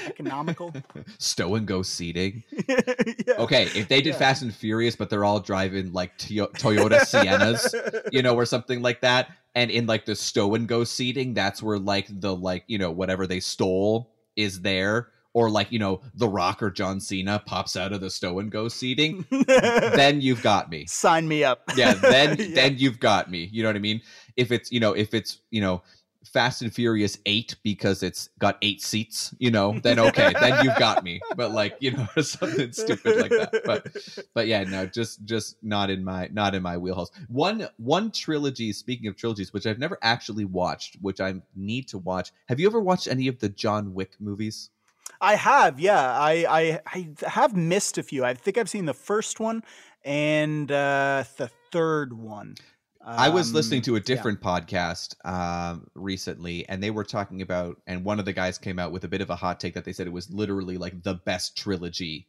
economical. stow and go seating yeah. Okay, if they did Yeah. Fast and Furious, but they're all driving like Toyo- Toyota Siennas, you know, or something like that, and in like the stow and go seating, that's where like the like you know whatever they stole is there, or like you know the Rock or John Cena pops out of the stow and go seating, then you've got me. Sign me up. Yeah, then Yeah. then you've got me. You know what I mean? If it's you know if it's you know. Fast and Furious eight because it's got eight seats, you know, then okay, then you've got me. But like, you know, something stupid like that. But but yeah no just just not in my not in my wheelhouse one one trilogy speaking of trilogies which i've never actually watched which i need to watch have you ever watched any of the john wick movies I have, yeah. I, I I have missed a few. I think I've seen the first one and uh, the third one. I was listening Um, to a yeah. different podcast um recently and they were talking about and one of the guys came out with a bit of a hot take that they said it was literally like the best trilogy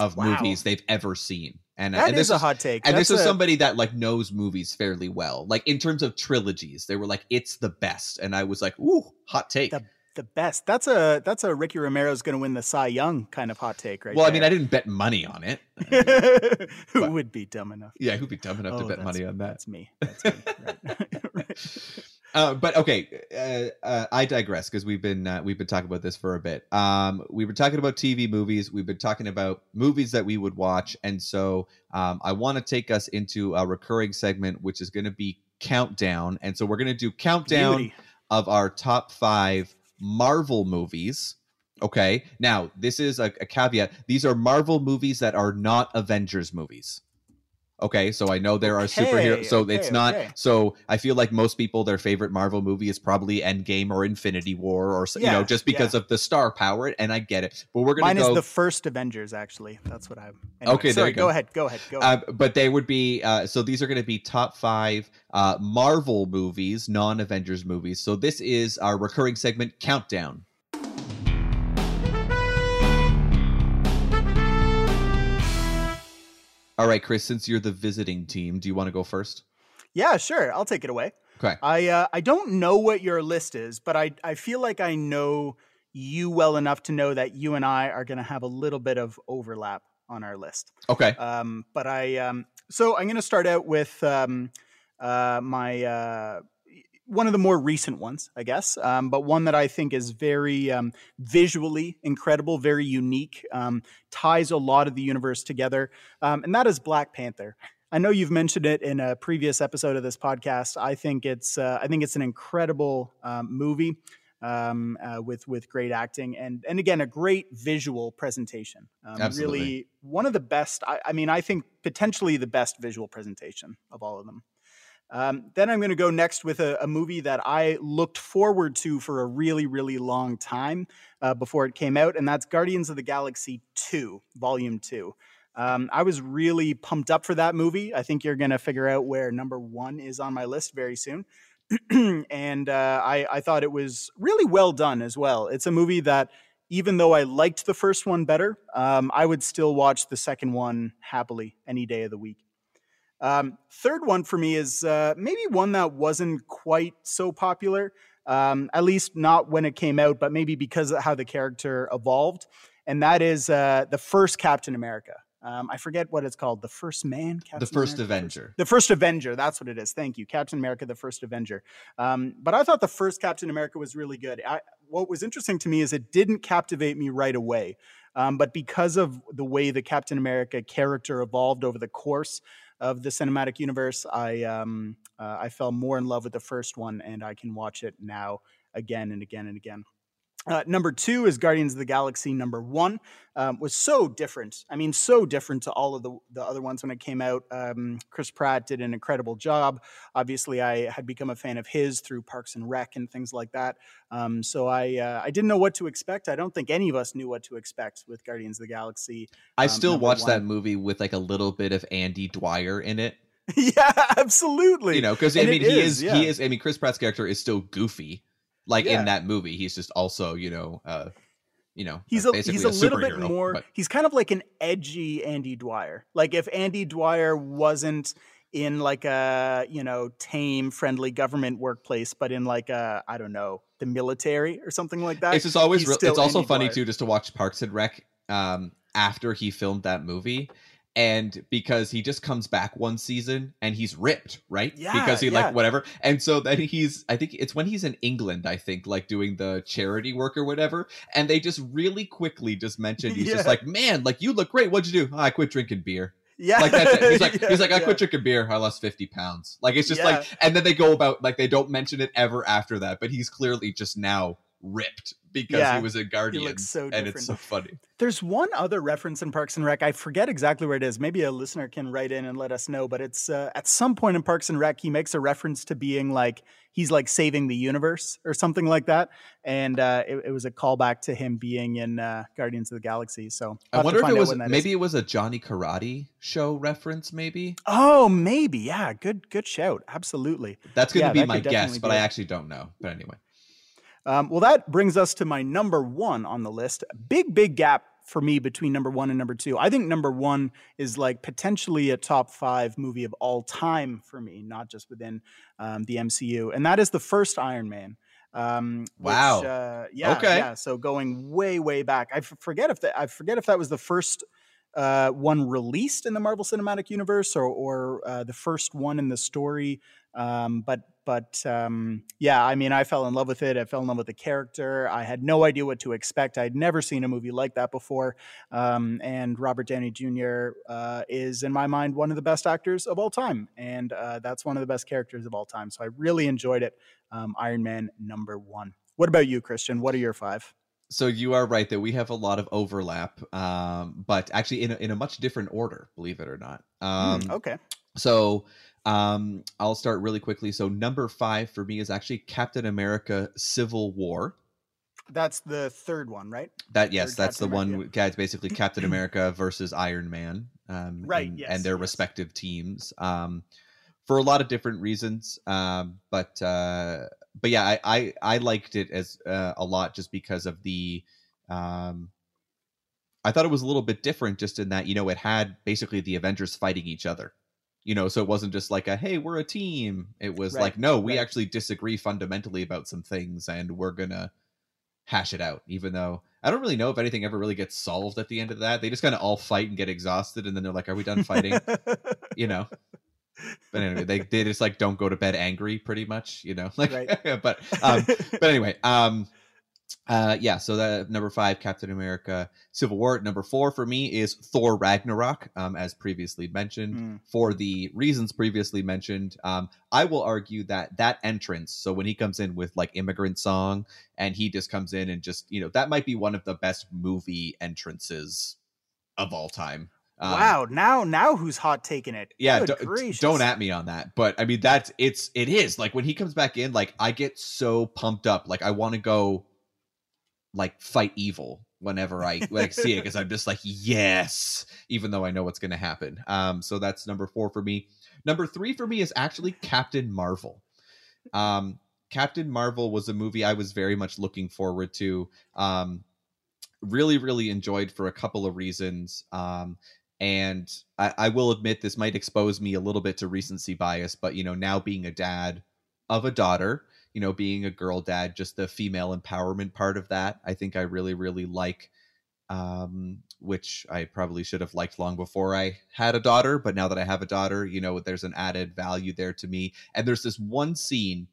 of Wow. movies they've ever seen and, That and is this a hot take. and this is a- somebody that like knows movies fairly well like in terms of trilogies they were like it's the best and i was like ooh hot take The the best. That's a that's a Ricky Romero's going to win the Cy Young kind of hot take, right? well i mean i didn't bet money on it I who but- would be dumb enough? yeah who'd be dumb enough to Oh, bet money on that That's me. That's me. Right. right. uh, but okay uh, uh, i digress because we've been uh, we've been talking about this for a bit um, we were talking about tv movies we've been talking about movies that we would watch and so um, i want to take us into a recurring segment which is going to be countdown and so we're going to do countdown Beauty. of our top five Marvel movies. Okay. Now, this is a, a caveat. These are Marvel movies that are not Avengers movies. Okay, so I know there are Okay, superheroes, so okay, it's not. okay. So I feel like most people, their favorite Marvel movie is probably Endgame or Infinity War, or s- you know, just because yeah. of the star power. And I get it, but we're gonna Mine go. is the first Avengers. Actually, that's what I'm. Anyway, Okay, sorry. go. Go ahead. Go ahead. Go ahead. Uh, but they would be uh, so these are going to be top five uh, Marvel movies, non Avengers movies. So this is our recurring segment countdown. All right, Chris, since you're the visiting team, do you want to go first? Yeah, sure. I'll take it away. Okay. I uh, I don't know what your list is, but I I feel like I know you well enough to know that you and I are going to have a little bit of overlap on our list. Okay. Um, but I um, so I'm going to start out with um, uh, my uh, one of the more recent ones, I guess, um, but one that I think is very um, visually incredible, very unique, um, ties a lot of the universe together, um, and that is Black Panther. I know you've mentioned it in a previous episode of this podcast. I think it's uh, I think it's an incredible um, movie um, uh, with with great acting and and again a great visual presentation. Um, Absolutely. Really, one of the best. I, I, mean, I think potentially the best visual presentation of all of them. Um, then I'm going to go next with a, a, movie that I looked forward to for a really, really long time uh, before it came out, and that's Guardians of the Galaxy 2, Volume 2. Um, I was really pumped up for that movie. I think you're going to figure out where number one is on my list very soon. and uh, I, I thought it was really well done as well. It's a movie that, even though I liked the first one better, um, I would still watch the second one happily any day of the week. Um, third one for me is uh, maybe one that wasn't quite so popular, um, at least not when it came out, but maybe because of how the character evolved. And that is uh, the first Captain America. Um, I forget what it's called. The First Man, Captain the First America, Avenger. The First Avenger. That's what it is. Thank you, Captain America, the First Avenger. Um, but I thought the first Captain America was really good. I, what was interesting to me is it didn't captivate me right away. Um, but because of the way the Captain America character evolved over the course of the cinematic universe, I um, uh, I fell more in love with the first one, and I can watch it now again and again and again. Uh, number two is Guardians of the Galaxy. Number one um, was so different. I mean, so different to all of the, the other ones when it came out. Um, Chris Pratt did an incredible job. Obviously, I had become a fan of his through Parks and Rec and things like that. Um, so I uh, I didn't know what to expect. I don't think any of us knew what to expect with Guardians of the Galaxy. I um, still watch one. that movie with like a little bit of Andy Dwyer in it. yeah, absolutely. You know, because I mean, he is, is yeah. he is. I mean, Chris Pratt's character is still goofy like yeah. in that movie he's just also you know uh you know he's a he's a, a little bit more but. he's kind of like an edgy andy dwyer like if andy dwyer wasn't in like a you know tame friendly government workplace but in like a i don't know the military or something like that it's just always re- it's also andy funny dwyer. too just to watch parks and rec um after he filmed that movie and because he just comes back one season and he's ripped, right? Yeah, because he yeah. like whatever, and so then he's I think it's when he's in England, I think, like doing the charity work or whatever, and they just really quickly just mentioned he's yeah. just like, man, like you look great. What'd you do? Oh, I quit drinking beer. Yeah, like that's it. He's like, yeah, he's like, I quit drinking beer. I lost fifty pounds. Like it's just like, and then they go about like they don't mention it ever after that, but he's clearly just now ripped because yeah, he was a guardian so and it's so funny. There's one other reference in parks and rec. I forget exactly where it is. Maybe a listener can write in and let us know but it's uh, at some point in parks and rec he makes a reference to being like he's like saving the universe or something like that. And uh, it, it, was a callback to him being in uh, guardians of the galaxy. So i wonder if it was maybe is. it was a johnny karate show reference maybe? Oh maybe. Yeah. Good good shout. Absolutely. That's going to yeah, be my guess but i actually don't know. But anyway um, well, that brings us to my number one on the list. Big, big gap for me between number one and number two. I think number one is like potentially a top five movie of all time for me, not just within um, the MCU, and that is the first Iron Man. Um, wow. Which, uh, yeah. Okay. Yeah. So going way, way back, I forget if that I forget if that was the first uh, one released in the Marvel Cinematic Universe or, or uh, the first one in the story. Um, but but um, yeah, I mean, I fell in love with it. I fell in love with the character. I had no idea what to expect. I'd never seen a movie like that before. Um, and Robert Downey Jr. Uh, is, in my mind, one of the best actors of all time. And uh, that's one of the best characters of all time. So I really enjoyed it. Um, Iron Man number one. What about you, Christian? What are your five? So you are right that we have a lot of overlap, um, but actually in a, in a much different order, believe it or not. Mm, okay. So um, I'll start really quickly. So number five for me is actually Captain America: Civil War. That's the third one, right? That yes, third that's Captain the America. one. Guys, basically Captain America versus Iron Man, um, right? And, yes, and their yes. respective teams, um, for a lot of different reasons. Um, but uh, but yeah, I, I I liked it as uh, a lot just because of the. Um, I thought it was a little bit different, just in that you know it had basically the Avengers fighting each other you know so it wasn't just like a hey we're a team. It was right, like no we right. actually disagree fundamentally about some things and we're gonna hash it out even though i don't really know if anything ever really gets solved at the end of that. They just kind of all fight and get exhausted and then they're like are we done fighting? You know? But anyway they, they just like don't go to bed angry pretty much you know? Like right. but um but anyway um uh, yeah, so that number five, Captain America: Civil War. Number four for me is Thor Ragnarok, um, as previously mentioned. Mm. For the reasons previously mentioned, um, I will argue that that entrance. So when he comes in with like immigrant song, and he just comes in and just you know that might be one of the best movie entrances of all time. Um, wow, now now who's hot taking it? yeah don't, don't at me on that but i mean that's it's it is like when he comes back in like i get so pumped up like i want to go like fight evil whenever i like see it because i'm just like yes even though i know what's going to happen. Um so that's number four for me. Number three for me is actually captain marvel. Um captain marvel was a movie i was very much looking forward to um really really enjoyed for a couple of reasons um and I, I will admit this might expose me a little bit to recency bias but you know now being a dad of a daughter you know being a girl dad just the female empowerment part of that i think i really really like um which i probably should have liked long before i had a daughter but now that i have a daughter you know there's an added value there to me. And there's this one scene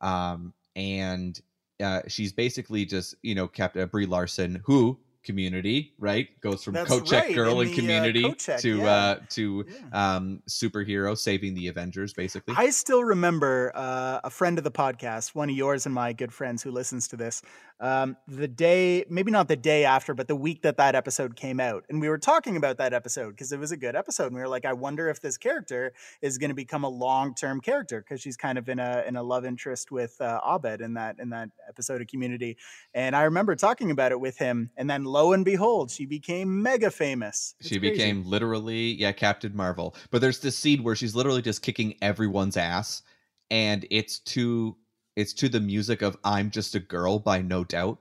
um and uh, she's basically just you know Captain Brie Larson, who Community right goes from That's check right, girl in the, uh, Community check, to yeah. uh to Yeah. um superhero saving the Avengers basically. I still remember uh, a friend of the podcast, one of yours and my good friends who listens to this, um, the day, maybe not the day after, but the week that that episode came out. And we were talking about that episode because it was a good episode. And we were like, I wonder if this character is going to become a long term character because she's kind of in a in a love interest with uh, Abed in that in that episode of Community. And I remember talking about it with him. And then lo and behold, she became mega famous. It's she crazy. became literally yeah Captain Marvel. But there's this scene where she's literally just kicking everyone's ass, and it's to it's to the music of "I'm Just a Girl" by No Doubt.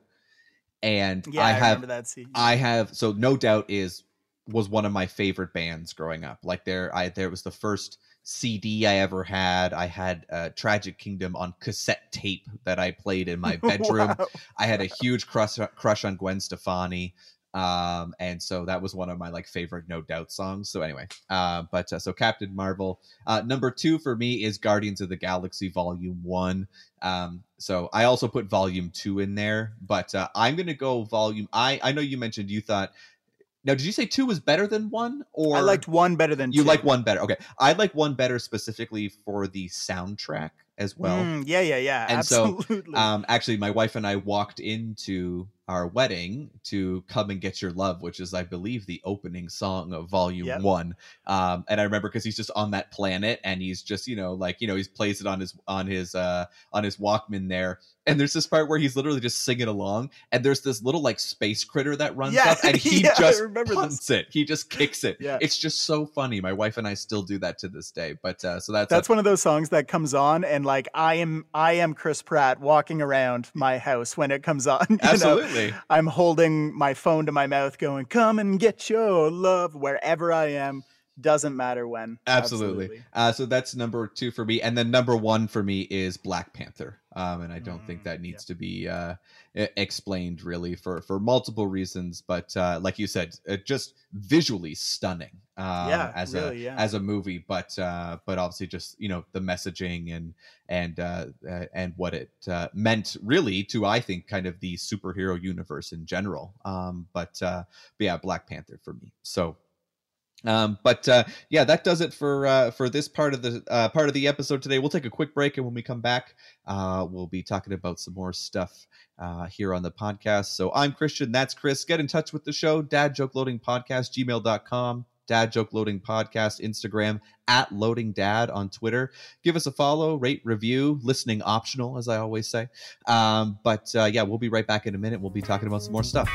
And Yeah, I I, have that scene. I have so no doubt is was one of my favorite bands growing up. Like there I there was the first CD I ever had. I had uh, Tragic Kingdom on cassette tape that I played in my bedroom. Wow. I had a huge crush crush on Gwen Stefani. Um, and so that was one of my like favorite No Doubt songs. So anyway, uh, but uh, so Captain Marvel. Uh, number two for me is Guardians of the Galaxy Volume One. Um, so I also put Volume Two in there, but uh, I'm gonna go Volume. I I know you mentioned you thought. Now, did you say two was better than one, or I liked one better than you two. like one better? Okay, I like one better specifically for the soundtrack as well. Mm, yeah, yeah, yeah. And so. Um, actually, my wife and I walked into our wedding to "Come and Get Your Love," which is, I believe, the opening song of Volume Yep. One. Um, and I remember because he's just on that planet, and he's just, you know, like you know, he plays it on his on his uh on his Walkman there. And there's this part where he's literally just singing along, and there's this little like space critter that runs Yeah, up, and he yeah, just this. punts it. He just kicks it. Yeah. It's just so funny. My wife and I still do that to this day. But uh, so that's, That's one of those songs that comes on, and like I am, I am Chris Pratt walking around my house when it comes on. absolutely know? Absolutely. I'm holding my phone to my mouth, going, "Come and get your love wherever I am." Doesn't matter when. Absolutely. Uh, so that's number two for me, and then number one for me is Black Panther. Um, and I don't think Mm, that needs to be uh, explained really for for multiple reasons. But uh, like you said, uh, just visually stunning. Um, Yeah, as really, a yeah. as a movie, but uh, but obviously just you know the messaging and and uh, uh, and what it uh, meant really to I think kind of the superhero universe in general. Um, but uh, but yeah, Black Panther for me. So um but uh yeah that does it for uh for this part of the uh part of the episode today we'll take a quick break and when we come back uh we'll be talking about some more stuff uh here on the podcast so i'm christian that's chris get in touch with the show dad joke loading podcast gmail.com dad joke loading podcast instagram at loading dad on twitter give us a follow rate review listening optional as i always say um but uh yeah we'll be right back in a minute we'll be talking about some more stuff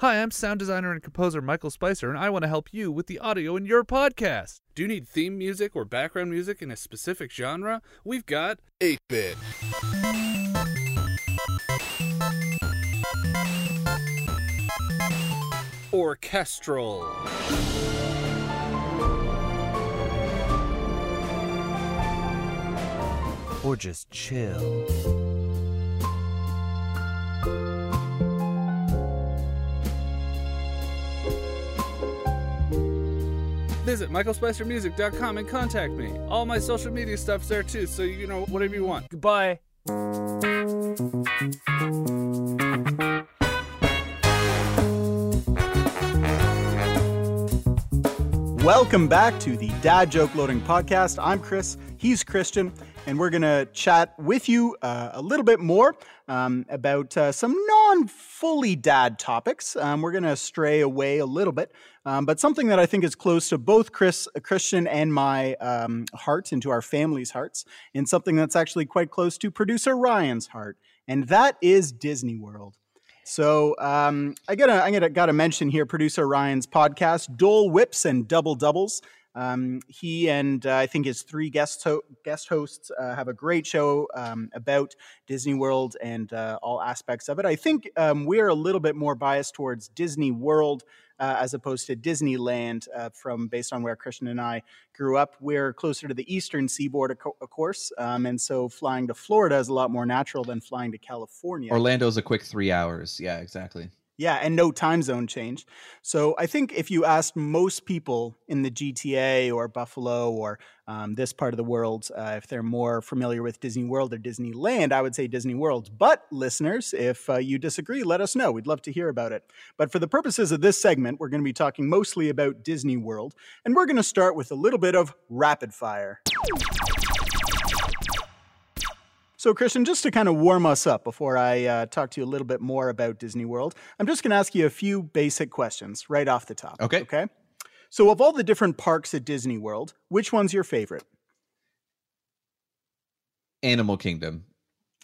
Hi, I'm sound designer and composer Michael Spicer, and I want to help you with the audio in your podcast. Do you need theme music or background music in a specific genre? We've got 8 Bit. Orchestral. Or just chill. Visit michaelspicermusic.com and contact me. All my social media stuff's there too, so you know whatever you want. Goodbye. Welcome back to the Dad Joke Loading Podcast. I'm Chris, he's Christian, and we're going to chat with you uh, a little bit more um, about uh, some non fully dad topics. Um, we're going to stray away a little bit, um, but something that I think is close to both Chris, Christian, and my um, heart, and to our family's hearts, and something that's actually quite close to producer Ryan's heart, and that is Disney World. So um, I gotta I gotta gotta mention here producer Ryan's podcast, Dole Whips and Double Doubles. Um, he and uh, I think his three guest ho- guest hosts uh, have a great show um, about Disney World and uh, all aspects of it. I think um, we're a little bit more biased towards Disney World uh, as opposed to Disneyland, uh, from based on where Christian and I grew up. We're closer to the eastern seaboard, of, co- of course, um, and so flying to Florida is a lot more natural than flying to California. Orlando's a quick three hours. Yeah, exactly. Yeah, and no time zone change. So I think if you asked most people in the GTA or Buffalo or um, this part of the world, uh, if they're more familiar with Disney World or Disneyland, I would say Disney World. But listeners, if uh, you disagree, let us know. We'd love to hear about it. But for the purposes of this segment, we're going to be talking mostly about Disney World, and we're going to start with a little bit of rapid fire. So, Christian, just to kind of warm us up before I uh, talk to you a little bit more about Disney World, I'm just going to ask you a few basic questions right off the top. Okay. Okay. So, of all the different parks at Disney World, which one's your favorite? Animal Kingdom.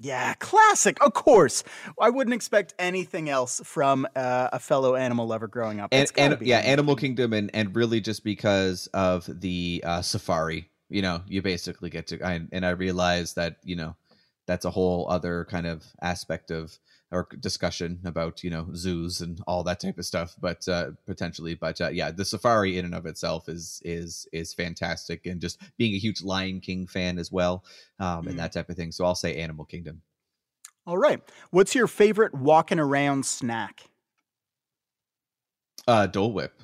Yeah, classic. Of course. I wouldn't expect anything else from uh, a fellow animal lover growing up. And, and yeah, Animal Kingdom, and and really just because of the uh, safari, you know, you basically get to. I, and I realize that you know that's a whole other kind of aspect of or discussion about you know zoos and all that type of stuff but uh potentially but uh, yeah the safari in and of itself is is is fantastic and just being a huge lion king fan as well um Mm. and that type of thing so i'll say animal kingdom All right. What's your favorite walking around snack? uh dole whip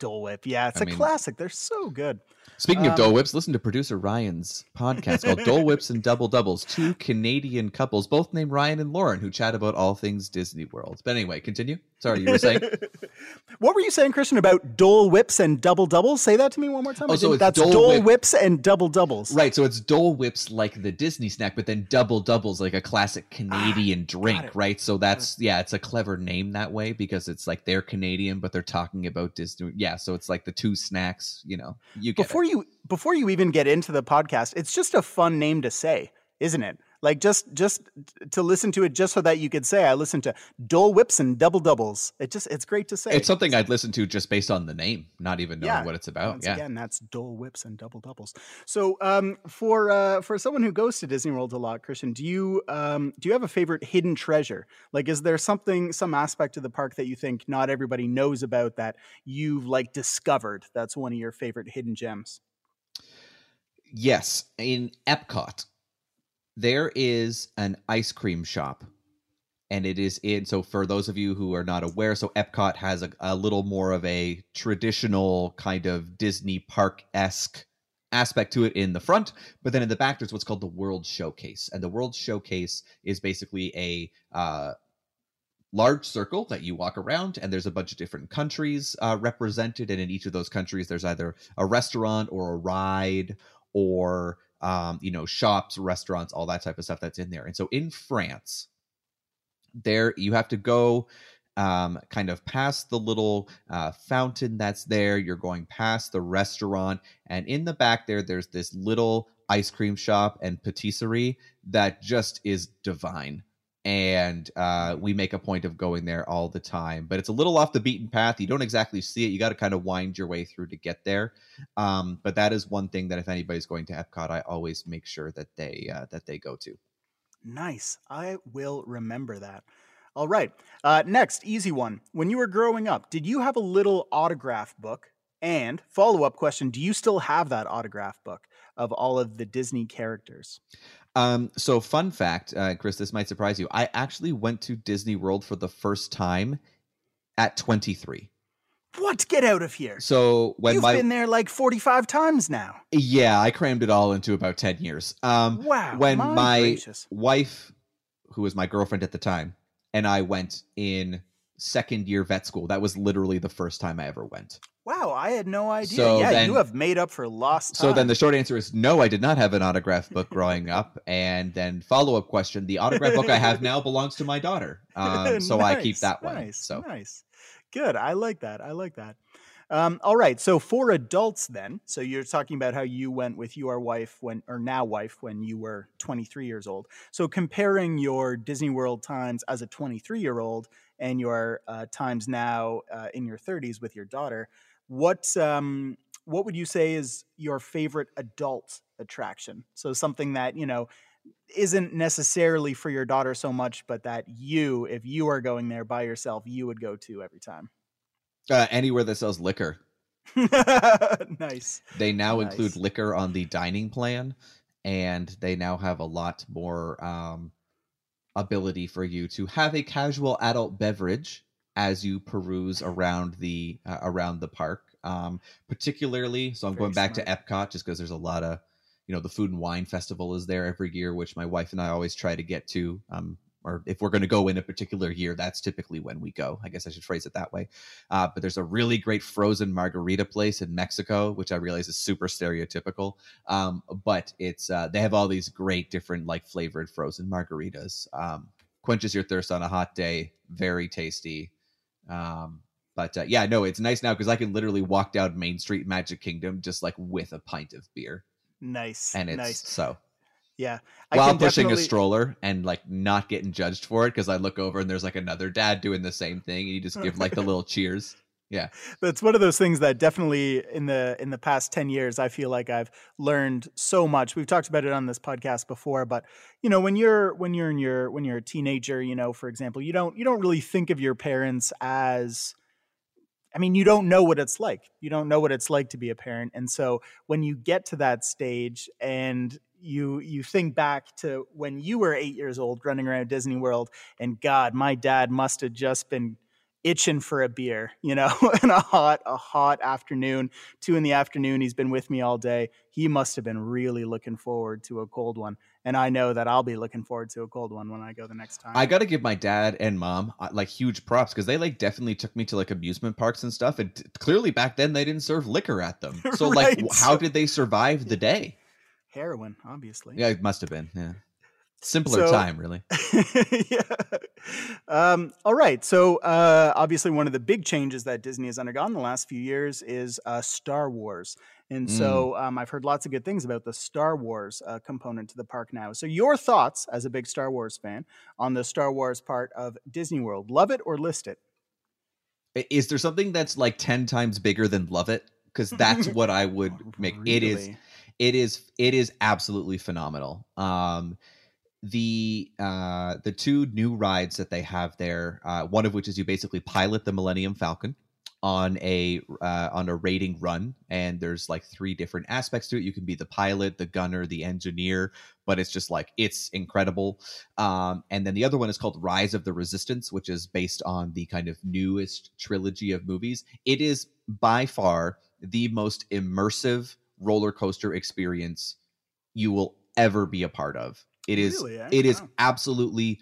Dole Whip. Yeah, it's I a mean- classic. They're so good. Speaking of Um, Dole Whips, listen to producer Ryan's podcast called Dole Whips and Double Doubles. Two Canadian couples, both named Ryan and Lauren, who chat about all things Disney World. But anyway, continue. Sorry, you were saying. what were you saying, Christian, about Dole Whips and double doubles? Say that to me one more time. Oh, so it's that's Dole Dole, Whip- Whips and double doubles. right, so it's Dole Whips like the Disney snack, but then Double Doubles like a classic Canadian drink, Ah, it. right? So that's yeah, it's a clever name that way because it's like they're Canadian, but they're talking about Disney. Yeah, so it's like the two snacks. You know, you get it. Before you before you even get into the podcast, it's just a fun name to say, isn't it? Like just just to listen to it just so that you could say I listened to Dole Whips and double doubles. It just it's great to say. It's something I'd listen to just based on the name, not even knowing Yeah, what it's about. Once yeah. again, that's Dole Whips and double doubles. So, um, for uh, for someone who goes to Disney World a lot, Christian, do you um, do you have a favorite hidden treasure? Like, is there something, some aspect of the park that you think not everybody knows about that you've like discovered? That's one of your favorite hidden gems. Yes, in Epcot, there is an ice cream shop. And it is in, so for those of you who are not aware, so Epcot has a, a little more of a traditional kind of Disney park esque aspect to it in the front. But then in the back, there's what's called the World Showcase. And the World Showcase is basically a, uh, large circle that you walk around and there's a bunch of different countries uh, represented and in each of those countries there's either a restaurant or a ride or um, you know shops restaurants all that type of stuff that's in there. And so in france there you have to go um, kind of past the little uh, fountain that's there. You're going past the restaurant and in the back there there's this little ice cream shop and patisserie that just is divine and uh, we make a point of going there all the time but it's a little off the beaten path you don't exactly see it you got to kind of wind your way through to get there um, but that is one thing that if anybody's going to epcot i always make sure that they uh, that they go to Nice. I will remember that. All right. Uh, next, easy one. When you were growing up, did you have a little autograph book? And follow up question: Do you still have that autograph book of all of the Disney characters? Um, so fun fact, uh, Chris, this might surprise you. I actually went to Disney World for the first time at 23. What? Get out of here. So when You've my been there like 45 times now. yeah, I crammed it all into about ten years. Um, Wow. when my, my gracious. wife, who was my girlfriend at the time, and I went in second year vet school. That was literally the first time I ever went. Wow, I had no idea. So yeah, then- you have made up for lost time. So then the short answer is no, I did not have an autograph book growing up. And then follow up question: the autograph book I have now belongs to my daughter, um, so I keep that one. Nice, So nice, good. I like that. I like that. Um, all right. So for adults, then, so you're talking about how you went with your wife when, or now wife, when you were 23 years old. So comparing your Disney World times as a 23 year old and your uh, times now uh, in your 30s with your daughter, what um, what would you say is your favorite adult attraction? So something that you know isn't necessarily for your daughter so much, but that you, if you are going there by yourself, you would go to every time. Uh, anywhere that sells liquor, nice. they now include liquor on the dining plan, and they now have a lot more um, ability for you to have a casual adult beverage as you peruse around the uh, around the park. Um, particularly, so I'm Very going back smart. to Epcot just because there's a lot of you know the food and wine festival is there every year, which my wife and I always try to get to. Um, or if we're going to go in a particular year, that's typically when we go. I guess I should phrase it that way. Uh, but there's a really great frozen margarita place in Mexico, which I realize is super stereotypical. Um, but it's uh, they have all these great different like flavored frozen margaritas. Um, quenches your thirst on a hot day. Very tasty. Um, but uh, yeah, no, it's nice now because I can literally walk down Main Street Magic Kingdom just like with a pint of beer, Nice. and it's nice. so Yeah. while can pushing a stroller and like not getting judged for it because I look over and there's like another dad doing the same thing and you just give like the little cheers. Yeah. That's one of those things that definitely in the in the past 10 years I feel like I've learned so much. We've talked about it on this podcast before, but you know, when you're when you're in your when you're a teenager, you know, for example, you don't you don't really think of your parents as I mean, you don't know what it's like. You don't know what it's like to be a parent. And so when you get to that stage and you you think back to when you were 8 years old running around Disney World and god, my dad must have just been itching for a beer, you know, in a hot, a hot afternoon, two in the afternoon. He's been with me all day. He must have been really looking forward to a cold one. And I know that I'll be looking forward to a cold one when I go the next time. I got to give my dad and mom uh, like huge props because they like definitely took me to like amusement parks and stuff. And t- clearly back then they didn't serve liquor at them. So like, Right. w- how did they survive the day? Heroin, obviously. Yeah, it must have been. Yeah, simpler So- time really. yeah. Um, all right. So, uh, obviously, one of the big changes that Disney has undergone in the last few years is uh, Star Wars. And Mm. so, um, I've heard lots of good things about the Star Wars uh, component to the park now. So, your thoughts as a big Star Wars fan on the Star Wars part of Disney World? Love it or list it? Is there something that's like ten times bigger than Love It? Because that's what I would make. It is. Really? it is it is absolutely phenomenal um the uh the two new rides that they have there uh one of which is you basically pilot the millennium falcon on a uh, on a rating run and there's like three different aspects to it you can be the pilot the gunner the engineer but it's just like it's incredible um and then the other one is called rise of the resistance which is based on the kind of newest trilogy of movies it is by far the most immersive roller coaster experience you will ever be a part of. It is Really, eh? it is Wow. absolutely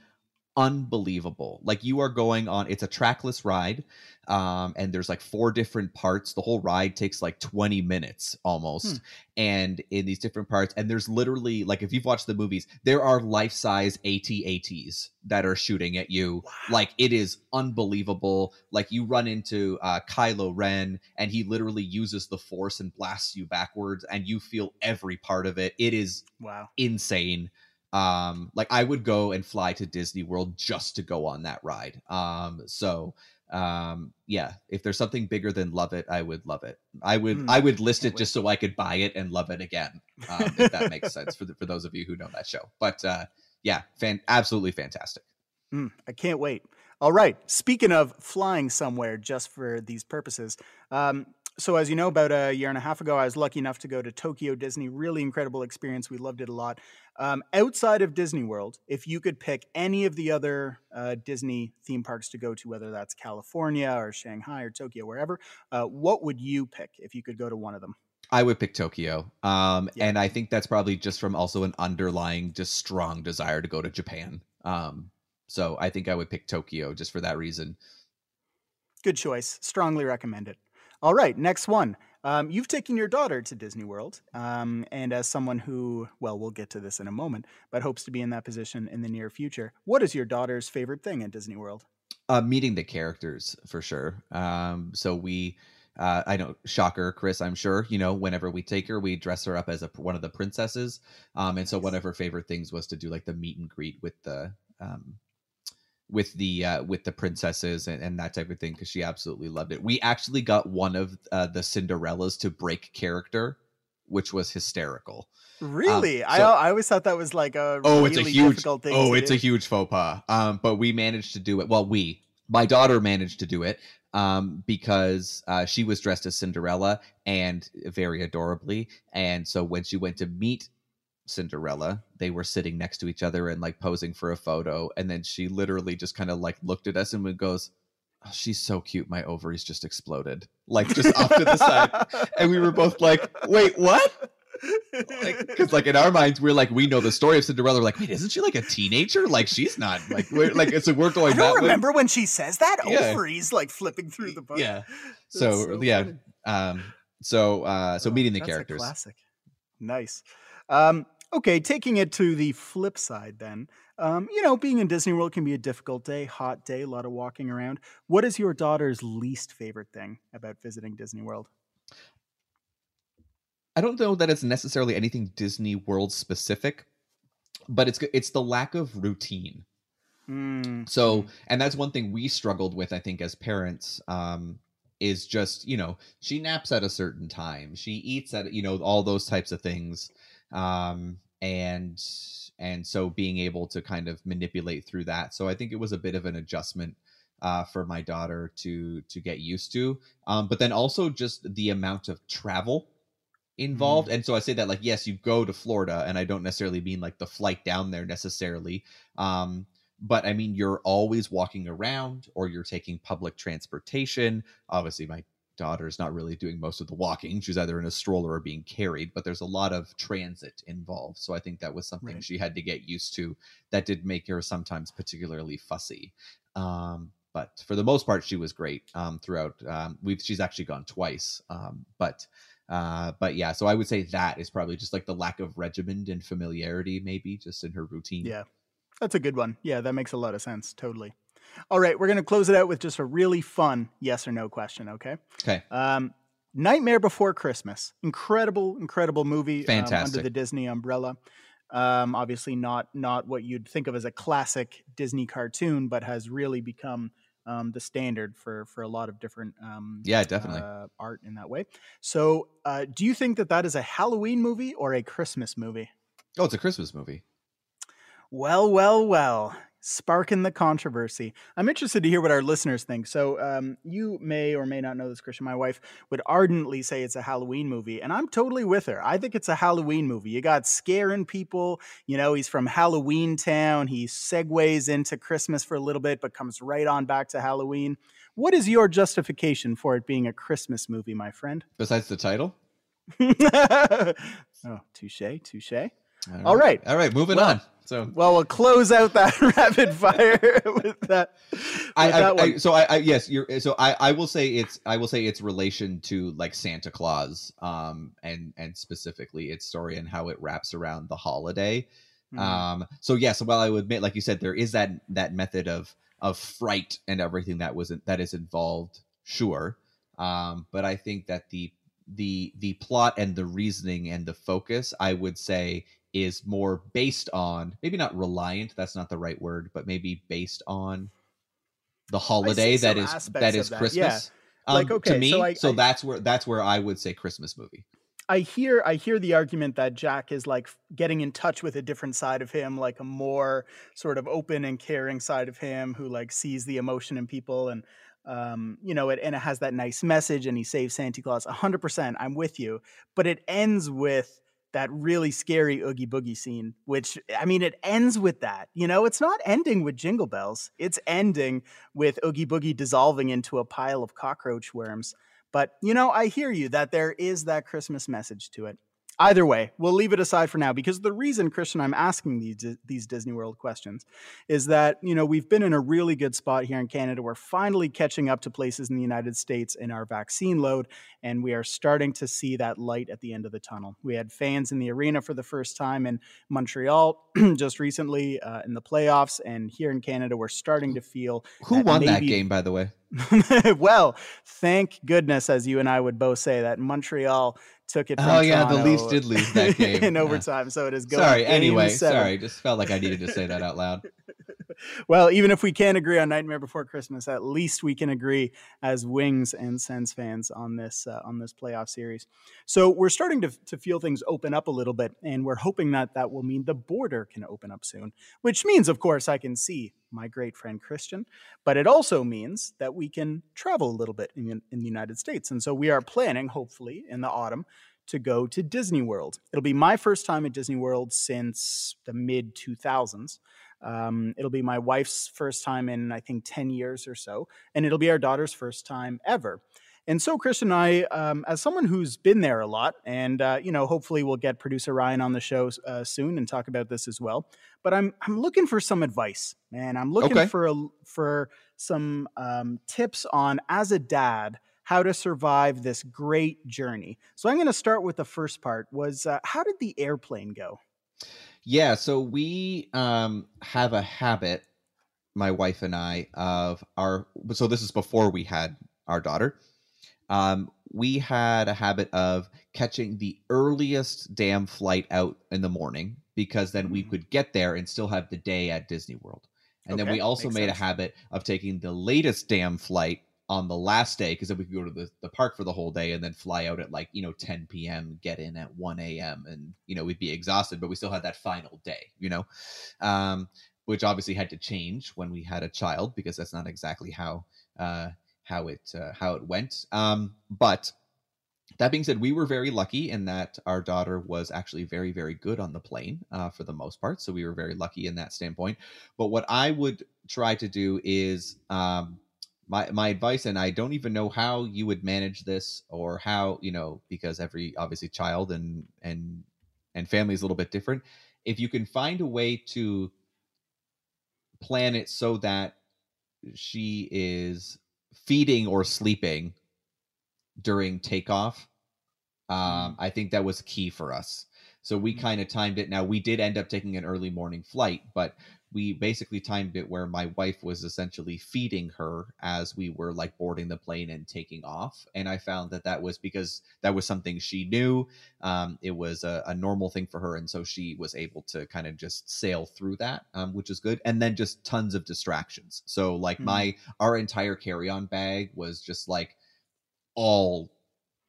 unbelievable. Like you are going on it's a trackless ride um and there's like four different parts. The whole ride takes like 20 minutes almost. Hmm. And in these different parts and there's literally like if you've watched the movies, there are life-size AT-ATs that are shooting at you Wow. like it is unbelievable like you run into uh kylo ren and he literally uses the force and blasts you backwards and you feel every part of it it is wow. insane um like i would go and fly to disney world just to go on that ride um so um yeah if there's something bigger than love it i would love it i would Hmm, i would list it just so i could buy it and love it again um, if that makes sense for the, for those of you who know that show but uh yeah fan absolutely fantastic Mm, I can't wait. All right. Speaking of flying somewhere just for these purposes, um, so as you know, about a year and a half ago, I was lucky enough to go to Tokyo Disney. Really incredible experience. We loved it a lot. Um, outside of Disney World, if you could pick any of the other uh, Disney theme parks to go to, whether that's California or Shanghai or Tokyo, wherever, uh, what would you pick if you could go to one of them? I would pick Tokyo. Um, yeah. and I think that's probably just from also an underlying, just strong desire to go to Japan. Um, so I think I would pick Tokyo just for that reason. Good choice. Strongly recommend it. All right, next one. Um, you've taken your daughter to Disney World, um, and as someone who, well, we'll get to this in a moment, but hopes to be in that position in the near future, what is your daughter's favorite thing at Disney World? Uh, meeting the characters for sure. Um, so we, uh, I know, shocker, Chris. I'm sure you know. Whenever we take her, we dress her up as a one of the princesses, um, and so one of her favorite things was to do like the meet and greet with the um, with the uh, with the princesses and, and that type of thing because she absolutely loved it. We actually got one of uh, the Cinderellas to break character, which was hysterical. Really, um, so, I I always thought that was like a oh, really it's a huge oh, it's do. a huge faux pas. Um, but we managed to do it. Well, we my daughter managed to do it um because uh, she was dressed as Cinderella and very adorably, and so when she went to meet Cinderella. They were sitting next to each other and like posing for a photo. And then she literally just kind of like looked at us and goes, oh, She's so cute. My ovaries just exploded. Like just off to the side. And we were both like, Wait, what? Because like, like, in our minds, we're like, we know the story of Cinderella. We're like, wait, isn't she like a teenager? Like she's not like we're like so we're going. I don't remember way. when she says that. Yeah. Ovaries like flipping through the book. Yeah. So, so, yeah. Funny. Um. So uh. So oh, meeting the characters. classic. Nice. Um. Okay, taking it to the flip side then. Um, you know, being in Disney World can be a difficult day, hot day, a lot of walking around. What is your daughter's least favorite thing about visiting Disney World? I don't know that it's necessarily anything Disney World specific, but it's it's the lack of routine. Mm. So, and that's one thing we struggled with, I think, as parents. Um, is just you know she naps at a certain time, she eats at you know all those types of things um, and and so being able to kind of manipulate through that. So I think it was a bit of an adjustment uh, for my daughter to to get used to. Um, but then also just the amount of travel involved. Mm. And so I say that like yes, you go to Florida, and I don't necessarily mean like the flight down there necessarily. Um, but I mean you're always walking around or you're taking public transportation. Obviously, my daughter's not really doing most of the walking. She's either in a stroller or being carried, but there's a lot of transit involved. So I think that was something right. she had to get used to. That did make her sometimes particularly fussy. Um, but for the most part, she was great um, throughout. Um, we've she's actually gone twice, um, but uh, but yeah. So I would say that is probably just like the lack of regimen and familiarity, maybe just in her routine. Yeah, that's a good one. Yeah, that makes a lot of sense. Totally. All right, we're going to close it out with just a really fun yes or no question, okay? Okay. Um, Nightmare Before Christmas. Incredible, incredible movie. Fantastic. Um, under the Disney umbrella. Um, obviously, not not what you'd think of as a classic Disney cartoon, but has really become um, the standard for for a lot of different um, yeah definitely uh, art in that way. So, uh, do you think that that is a Halloween movie or a Christmas movie? Oh, it's a Christmas movie. Well, well, well sparking the controversy. I'm interested to hear what our listeners think. So, um, you may or may not know this, Christian. My wife would ardently say it's a Halloween movie, and I'm totally with her. I think it's a Halloween movie. You got scaring people. You know, he's from Halloween Town. He segues into Christmas for a little bit, but comes right on back to Halloween. What is your justification for it being a Christmas movie, my friend? Besides the title? oh, touche, touche. All right. All right. All right, moving well, on. So well, we'll close out that rapid fire with that. With I, that I, I, so I, I, yes, you're so I, I will say it's I will say its relation to like Santa Claus, um, and and specifically its story and how it wraps around the holiday. Mm-hmm. Um, so yes, while I would admit, like you said, there is that that method of of fright and everything that was that is involved, sure. Um, but I think that the the the plot and the reasoning and the focus, I would say, is more based on maybe not reliant that's not the right word but maybe based on the holiday that is that is that. christmas yeah. um, like okay to me so, I, so I, that's where that's where i would say christmas movie I hear I hear the argument that Jack is like getting in touch with a different side of him, like a more sort of open and caring side of him who like sees the emotion in people and um, you know, it, and it has that nice message and he saves Santa Claus 100%. I'm with you. But it ends with that really scary Oogie Boogie scene, which I mean, it ends with that. You know, it's not ending with Jingle Bells, it's ending with Oogie Boogie dissolving into a pile of cockroach worms. But, you know, I hear you that there is that Christmas message to it. Either way, we'll leave it aside for now because the reason, Christian, I'm asking these these Disney World questions is that you know we've been in a really good spot here in Canada. We're finally catching up to places in the United States in our vaccine load, and we are starting to see that light at the end of the tunnel. We had fans in the arena for the first time in Montreal just recently uh, in the playoffs, and here in Canada, we're starting to feel who that won maybe- that game, by the way. well, thank goodness, as you and I would both say, that Montreal took it. From Oh yeah, the Leafs did lose that game in Yeah. overtime, so it is going. Sorry. Anyway, seven. sorry. Just felt like I needed to say that out loud. Well, even if we can't agree on Nightmare Before Christmas, at least we can agree as Wings and Sens fans on this uh, on this playoff series. So we're starting to to feel things open up a little bit, and we're hoping that that will mean the border can open up soon. Which means, of course, I can see my great friend Christian, but it also means that we can travel a little bit in, in the United States. And so we are planning, hopefully, in the autumn to go to Disney World. It'll be my first time at Disney World since the mid 2000s. Um, it'll be my wife's first time in, I think, 10 years or so. And it'll be our daughter's first time ever. And so, Christian and I, um, as someone who's been there a lot, and uh, you know, hopefully we'll get producer Ryan on the show uh, soon and talk about this as well. But I'm I'm looking for some advice, man. I'm looking Okay. for a, for some um, tips on as a dad how to survive this great journey. So I'm going to start with the first part. Was uh, how did the airplane go? Yeah, so we um have a habit, my wife and I, of our so this is before we had our daughter. Um, we had a habit of catching the earliest damn flight out in the morning because then we Mhm. could get there and still have the day at Disney World. And then we also made sense. a habit of taking the latest damn flight on the last day because then we could go to the, the park for the whole day and then fly out at like you know 10 p.m get in at 1 a.m and you know we'd be exhausted but we still had that final day you know? Um which obviously had to change when we had a child because that's not exactly how uh how it uh, how it went. Um but that being said we were very lucky in that our daughter was actually very very good on the plane uh, for the most part so we were very lucky in that standpoint. But what i would try to do is um my my advice and i don't even know how you would manage this or how you know because every obviously child and and and family is a little bit different. If you can find a way to plan it so that she is feeding or sleeping during takeoff um i think that was key for us. So we Mhm. kind of timed it. Now we did end up taking an early morning flight but we basically timed it where my wife was essentially feeding her as we were like boarding the plane and taking off. And i found that that was because that was something she knew. Um, it was a, a normal thing for her and so she was able to kind of just sail through that um, which is good. And then just tons of distractions. So like Mhm. my our entire carry-on bag was just like all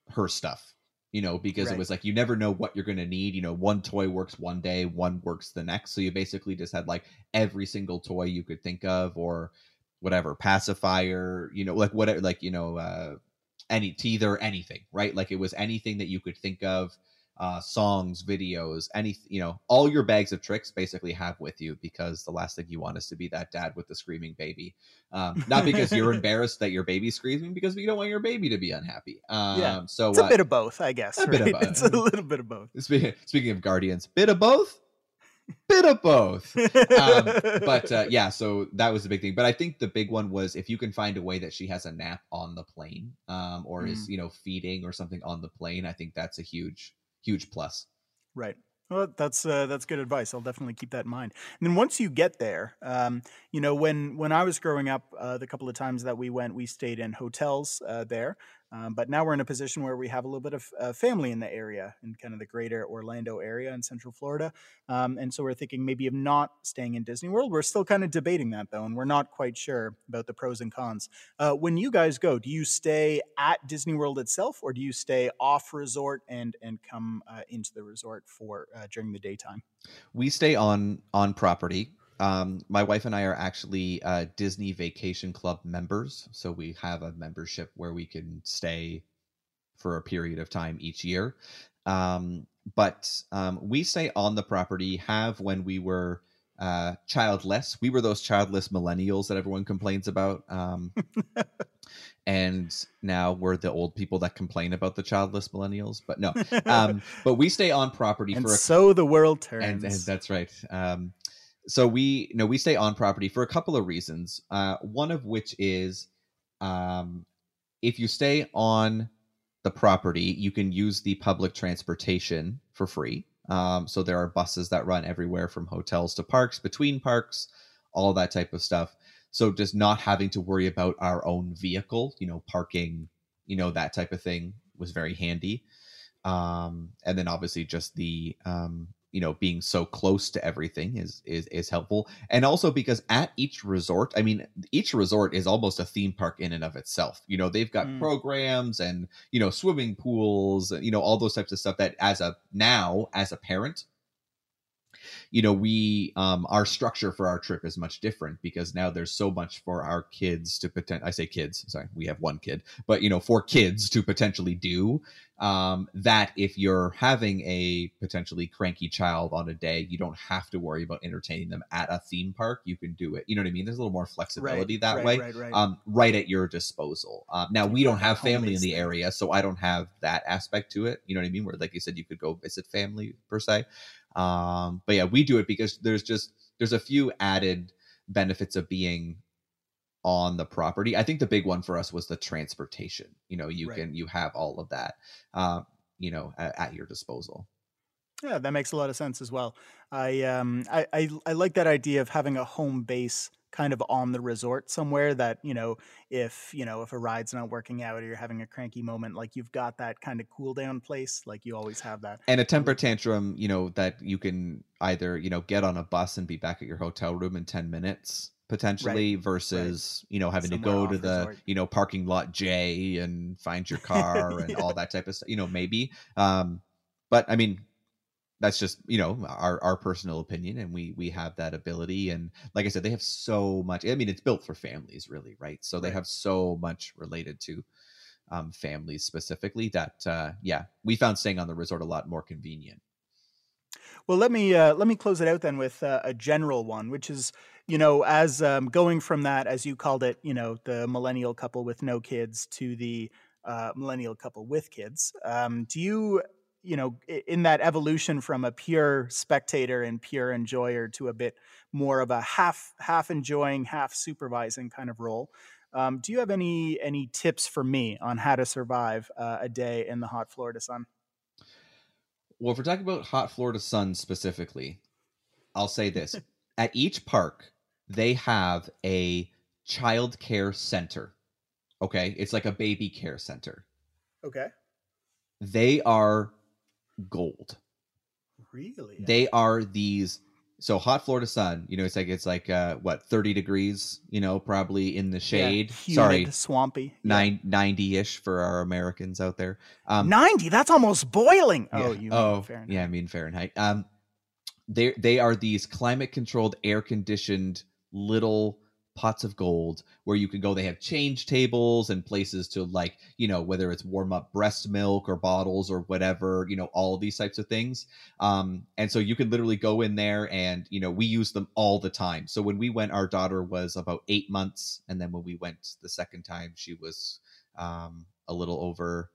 her stuff you know because Right. it was like you never know what you're going to need you know one toy works one day one works the next so you basically just had like every single toy you could think of or whatever pacifier you know like whatever like you know uh any teether anything right like it was anything that you could think of uh songs videos any you know all your bags of tricks basically have with you because the last thing you want is to be that dad with the screaming baby um not because you're embarrassed that your baby's screaming because you don't want your baby to be unhappy um Yeah. so It's a uh, bit of both, I guess. a bit of both. It's a little bit of both. speaking, speaking of guardians bit of both bit of both um, but uh, yeah, so that was the big thing. But I think the big one was if you can find a way that she has a nap on the plane, um, or is Mm. you know feeding or something on the plane. I think that's a huge, huge plus. Right. Well, that's uh, that's good advice. I'll definitely keep that in mind. And then once you get there, um, you know, when when I was growing up, uh, the couple of times that we went, we stayed in hotels uh, there. Um, but now we're in a position where we have a little bit of uh, family in the area, in kind of the greater Orlando area in Central Florida. Um, and so we're thinking maybe of not staying in Disney World. We're still kind of debating that though, and we're not quite sure about the pros and cons. Uh, when you guys go, do you stay at Disney World itself, or do you stay off resort and and come uh, into the resort for uh, during the daytime? We stay on on property. Um, my wife and I are actually uh, Disney Vacation Club members, so we have a membership where we can stay for a period of time each year. Um, but um, we stay on the property. Have when we were uh, childless. We were those childless millennials that everyone complains about. Um, and now we're the old people that complain about the childless millennials. But no, um, but we stay on property and for a so the world turns. and, and that's right. So we no we stay on property for a couple of reasons. Uh, one of which is um, if you stay on the property, you can use the public transportation for free. Um, so there are buses that run everywhere from hotels to parks, between parks, all that type of stuff. So just not having to worry about our own vehicle, you know, parking, you know, that type of thing was very handy. Um, and then obviously just the um, you know being so close to everything is is is helpful and also because at each resort i mean each resort is almost a theme park in and of itself you know they've got Mm. programs and you know swimming pools you know all those types of stuff that as a now as a parent you know we um our structure for our trip is much different because now there's so much for our kids to pretend i say kids sorry we have one kid but you know for kids to potentially do um that if you're having a potentially cranky child on a day you don't have to worry about entertaining them at a theme park you can do it you know what i mean there's a little more flexibility that right, way Right, right. um, right at your disposal. Um, now we don't have family in the area, so I don't have that aspect to it. You know what I mean? Where, like you said, you could go visit family per se. Um, but yeah, we do it because there's just there's a few added benefits of being on the property. I think the big one for us was the transportation. You know, you Right. can you have all of that, uh, you know, at, at your disposal. Yeah, that makes a lot of sense as well. I um I, I I like that idea of having a home base kind of on the resort somewhere that, you know, if, you know, if a ride's not working out or you're having a cranky moment, like you've got that kind of cool down place, like you always have that. and a temper tantrum you know that you can either you know get on a bus and be back at your hotel room in 10 minutes potentially versus you know having to go to the resort. you know parking lot j and find your car and Yeah. all that type of stuff you know maybe um but i mean that's just you know our our personal opinion and we we have that ability and like i said they have so much i mean it's built for families really right so they have so much related to um, families specifically that uh, yeah we found staying on the resort a lot more convenient Well, let me uh, let me close it out then with uh, a general one, which is you know as um, going from that as you called it, you know, the millennial couple with no kids to the uh, millennial couple with kids. Um, do you you know in that evolution from a pure spectator and pure enjoyer to a bit more of a half half enjoying, half supervising kind of role? Um, do you have any any tips for me on how to survive uh, a day in the hot Florida sun? Well, if we're talking about hot Florida sun specifically, I'll say this. At each park, they have a child care center. Okay. It's like a baby care center. Okay, They are gold. really? They are these so hot Florida sun, you know, it's like it's like uh what, 30 degrees, you know, probably in the shade. humid, Sorry, swampy. Yeah. nine, 90-ish for our Americans out there. Um 90 that's almost boiling Yeah. oh you oh, mean Fahrenheit. yeah, I mean Fahrenheit. Um, they they are these climate controlled, air conditioned little pots of gold where you can go. They have change tables and places to like you know whether it's warm up breast milk or bottles or whatever you know all of these types of things. Um, and so you can literally go in there and you know we use them all the time. So when we went, our daughter was about eight months, and then when we went the second time, she was um, a little over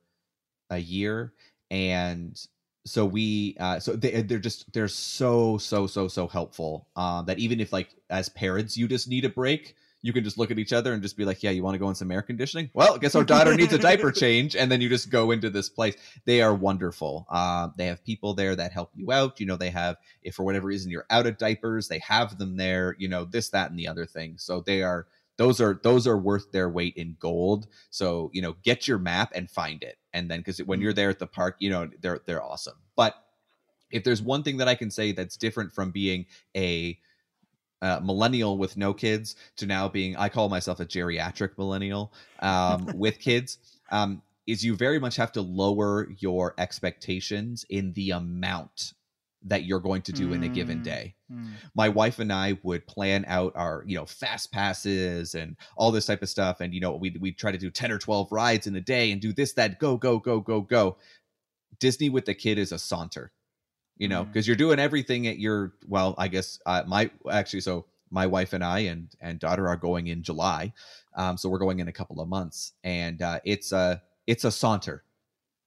a year and so we uh so they, they're just they're so so so so helpful uh, that even if like as parents you just need a break. You can just look at each other and just be like yeah you want to go in some air conditioning? Well i guess our daughter needs a diaper change and then you just go into this place. They are wonderful. Uh, they have people there that help you out. You know they have if for whatever reason you're out of diapers they have them there you know this that and the other thing. So they are those are those are worth their weight in gold. So you know get your map and find it. And then because when you're there at the park you know they're they're awesome. But if there's one thing that i can say that's different from being a uh, millennial with no kids to now being i call myself a geriatric millennial um, with kids um, is you very much have to lower your expectations in the amount that you're going to do in a given Mm. day Hmm. my wife and I would plan out our, you know, fast passes and all this type of stuff. And, you know, we we try to do 10 or 12 rides in a day and do this, that, go, go, go, go, go. Disney with the kid is a saunter, you know, because you're doing everything at your well, I guess uh, my actually so my wife and I and and daughter are going in July, um, so we're going in a couple of months, and uh, it's a it's a saunter.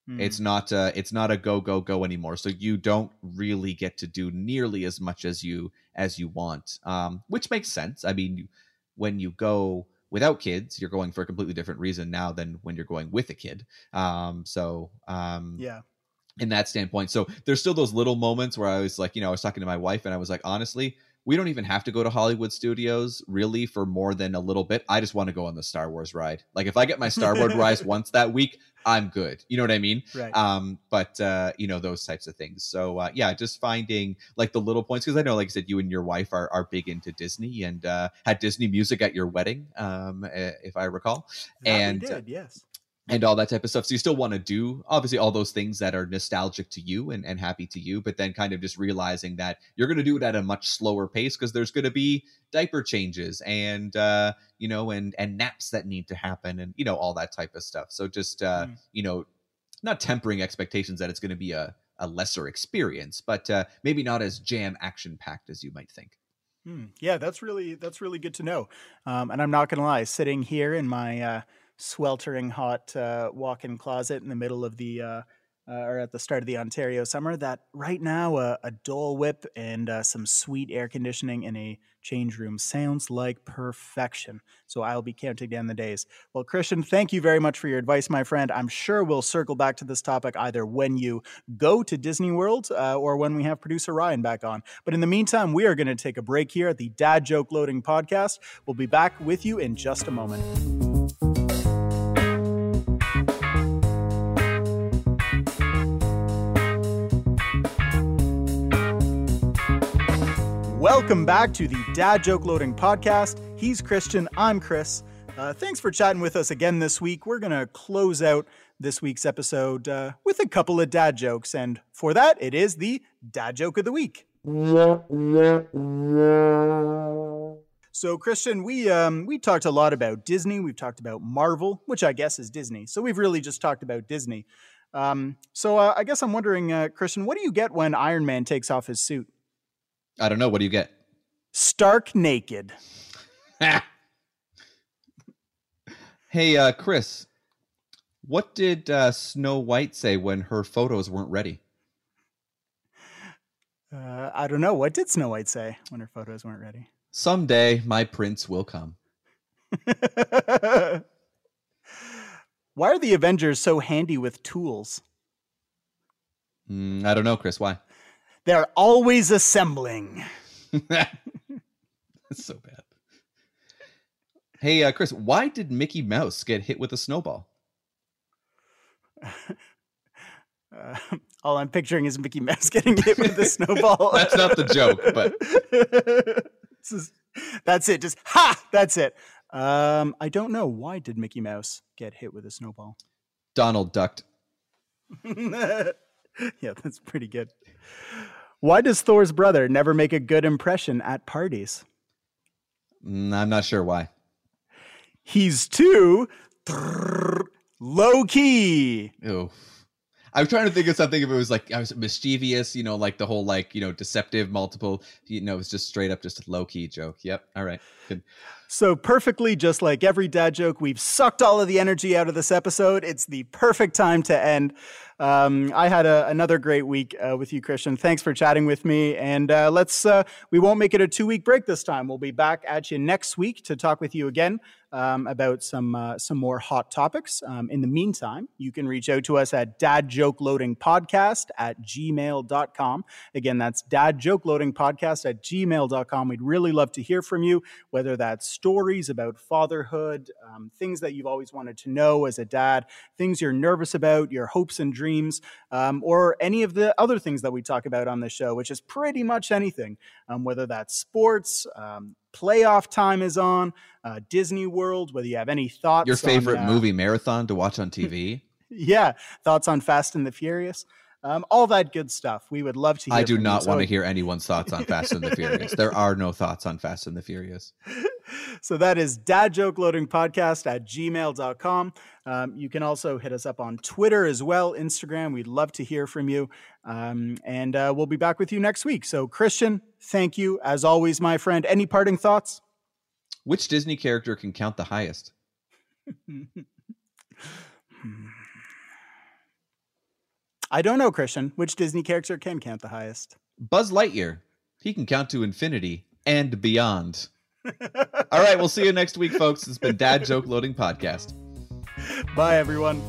Mm. It's not uh it's not a go go go anymore. So you don't really get to do nearly as much as you as you want. Um which makes sense. I mean, when you go without kids, you're going for a completely different reason now than when you're going with a kid. Um so um yeah. In that standpoint. So there's still those little moments where I was like, you know, I was talking to my wife and I was like, honestly, we don't even have to go to Hollywood studios really for more than a little bit. I just want to go on the Star Wars ride. Like if I get my Star Wars ride once that week, I'm good. You know what I mean? Right. Um, but uh, you know, those types of things. So uh, yeah, just finding like the little points because I know, like I said, you and your wife are are big into Disney and uh, had Disney music at your wedding, um, eh, if I recall That and, did, yes. And all that type of stuff. So you still want to do obviously all those things that are nostalgic to you and, and happy to you, but then kind of just realizing that you're going to do it at a much slower pace because there's going to be diaper changes and uh, you know and and naps that need to happen and you know all that type of stuff. So just uh, Mm. you know not tempering expectations that it's going to be a a lesser experience, but uh, maybe not as jam action packed as you might think. Hmm. Yeah, that's really that's really good to know. Um, and I'm not gonna lie, sitting here in my uh, sweltering hot uh, walk-in closet in the middle of the uh, uh, or at the start of the Ontario summer, that right now uh, a Dole Whip and uh, some sweet air conditioning in a change room sounds like perfection. So I'll be counting down the days. Well, Christian, thank you very much for your advice, my friend. I'm sure we'll circle back to this topic either when you go to Disney World uh, or when we have producer Ryan back on. But in the meantime, we are going to take a break here at the Dad Joke Loading Podcast. We'll be back with you in just a moment. Welcome back to the Dad Joke Loading Podcast. He's Christian, I'm Chris. Uh, thanks for chatting with us again this week. We're going to close out this week's episode uh, with a couple of dad jokes. And for that, it is the Dad Joke of the Week. So, Christian, we um, we talked a lot about Disney. We've talked about Marvel, which I guess is Disney. So we've really just talked about Disney. Um, so uh, I guess I'm wondering, uh, Christian, what do you get when Iron Man takes off his suit? I don't know. What do you get? Stark naked. hey, uh, Chris, what did uh, Snow White say when her photos weren't ready? Uh, I don't know. What did Snow White say when her photos weren't ready? Someday my prince will come. Why are the Avengers so handy with tools? Mm, I don't know, Chris. Why? They're always assembling. That's so bad. Hey, uh, Chris, why did Mickey Mouse get hit with a snowball? Uh, all I'm picturing is Mickey Mouse getting hit with a snowball. That's not the joke, but is- that's it. Just ha! That's it. Um, I don't know. Why did Mickey Mouse get hit with a snowball? Donald ducked. yeah, that's pretty good. Why does Thor's brother never make a good impression at parties? Mm, I'm not sure why. He's too low key. Ew. I was trying to think of something if it was like I was mischievous, you know, like the whole like you know deceptive multiple, you know, it's just straight up just a low key joke. Yep. All right. Good. So, perfectly, just like every dad joke, we've sucked all of the energy out of this episode. It's the perfect time to end. Um, I had a, another great week uh, with you, Christian. Thanks for chatting with me. And uh, let's, uh, we won't make it a two week break this time. We'll be back at you next week to talk with you again um, about some, uh, some more hot topics. Um, in the meantime, you can reach out to us at dadjokeloadingpodcast at gmail.com. Again, that's dadjokeloadingpodcast at gmail.com. We'd really love to hear from you, whether that's stories about fatherhood, um, things that you've always wanted to know as a dad, things you're nervous about, your hopes and dreams, um, or any of the other things that we talk about on the show, which is pretty much anything, um, whether that's sports, um, playoff time is on, uh, Disney World, whether you have any thoughts. Your on, favorite uh, movie marathon to watch on TV? Yeah, thoughts on Fast and the Furious. Um, all that good stuff. We would love to hear I do from you. not want to hear anyone's thoughts on Fast and the Furious. There are no thoughts on Fast and the Furious. so that is dad joke loading podcast at gmail.com. Um, you can also hit us up on Twitter as well, Instagram. We'd love to hear from you. Um, and uh, we'll be back with you next week. So, Christian, thank you as always, my friend. Any parting thoughts? Which Disney character can count the highest? I don't know, Christian. Which Disney character can count the highest? Buzz Lightyear. He can count to infinity and beyond. All right, we'll see you next week, folks. It's been Dad Joke Loading Podcast. Bye, everyone.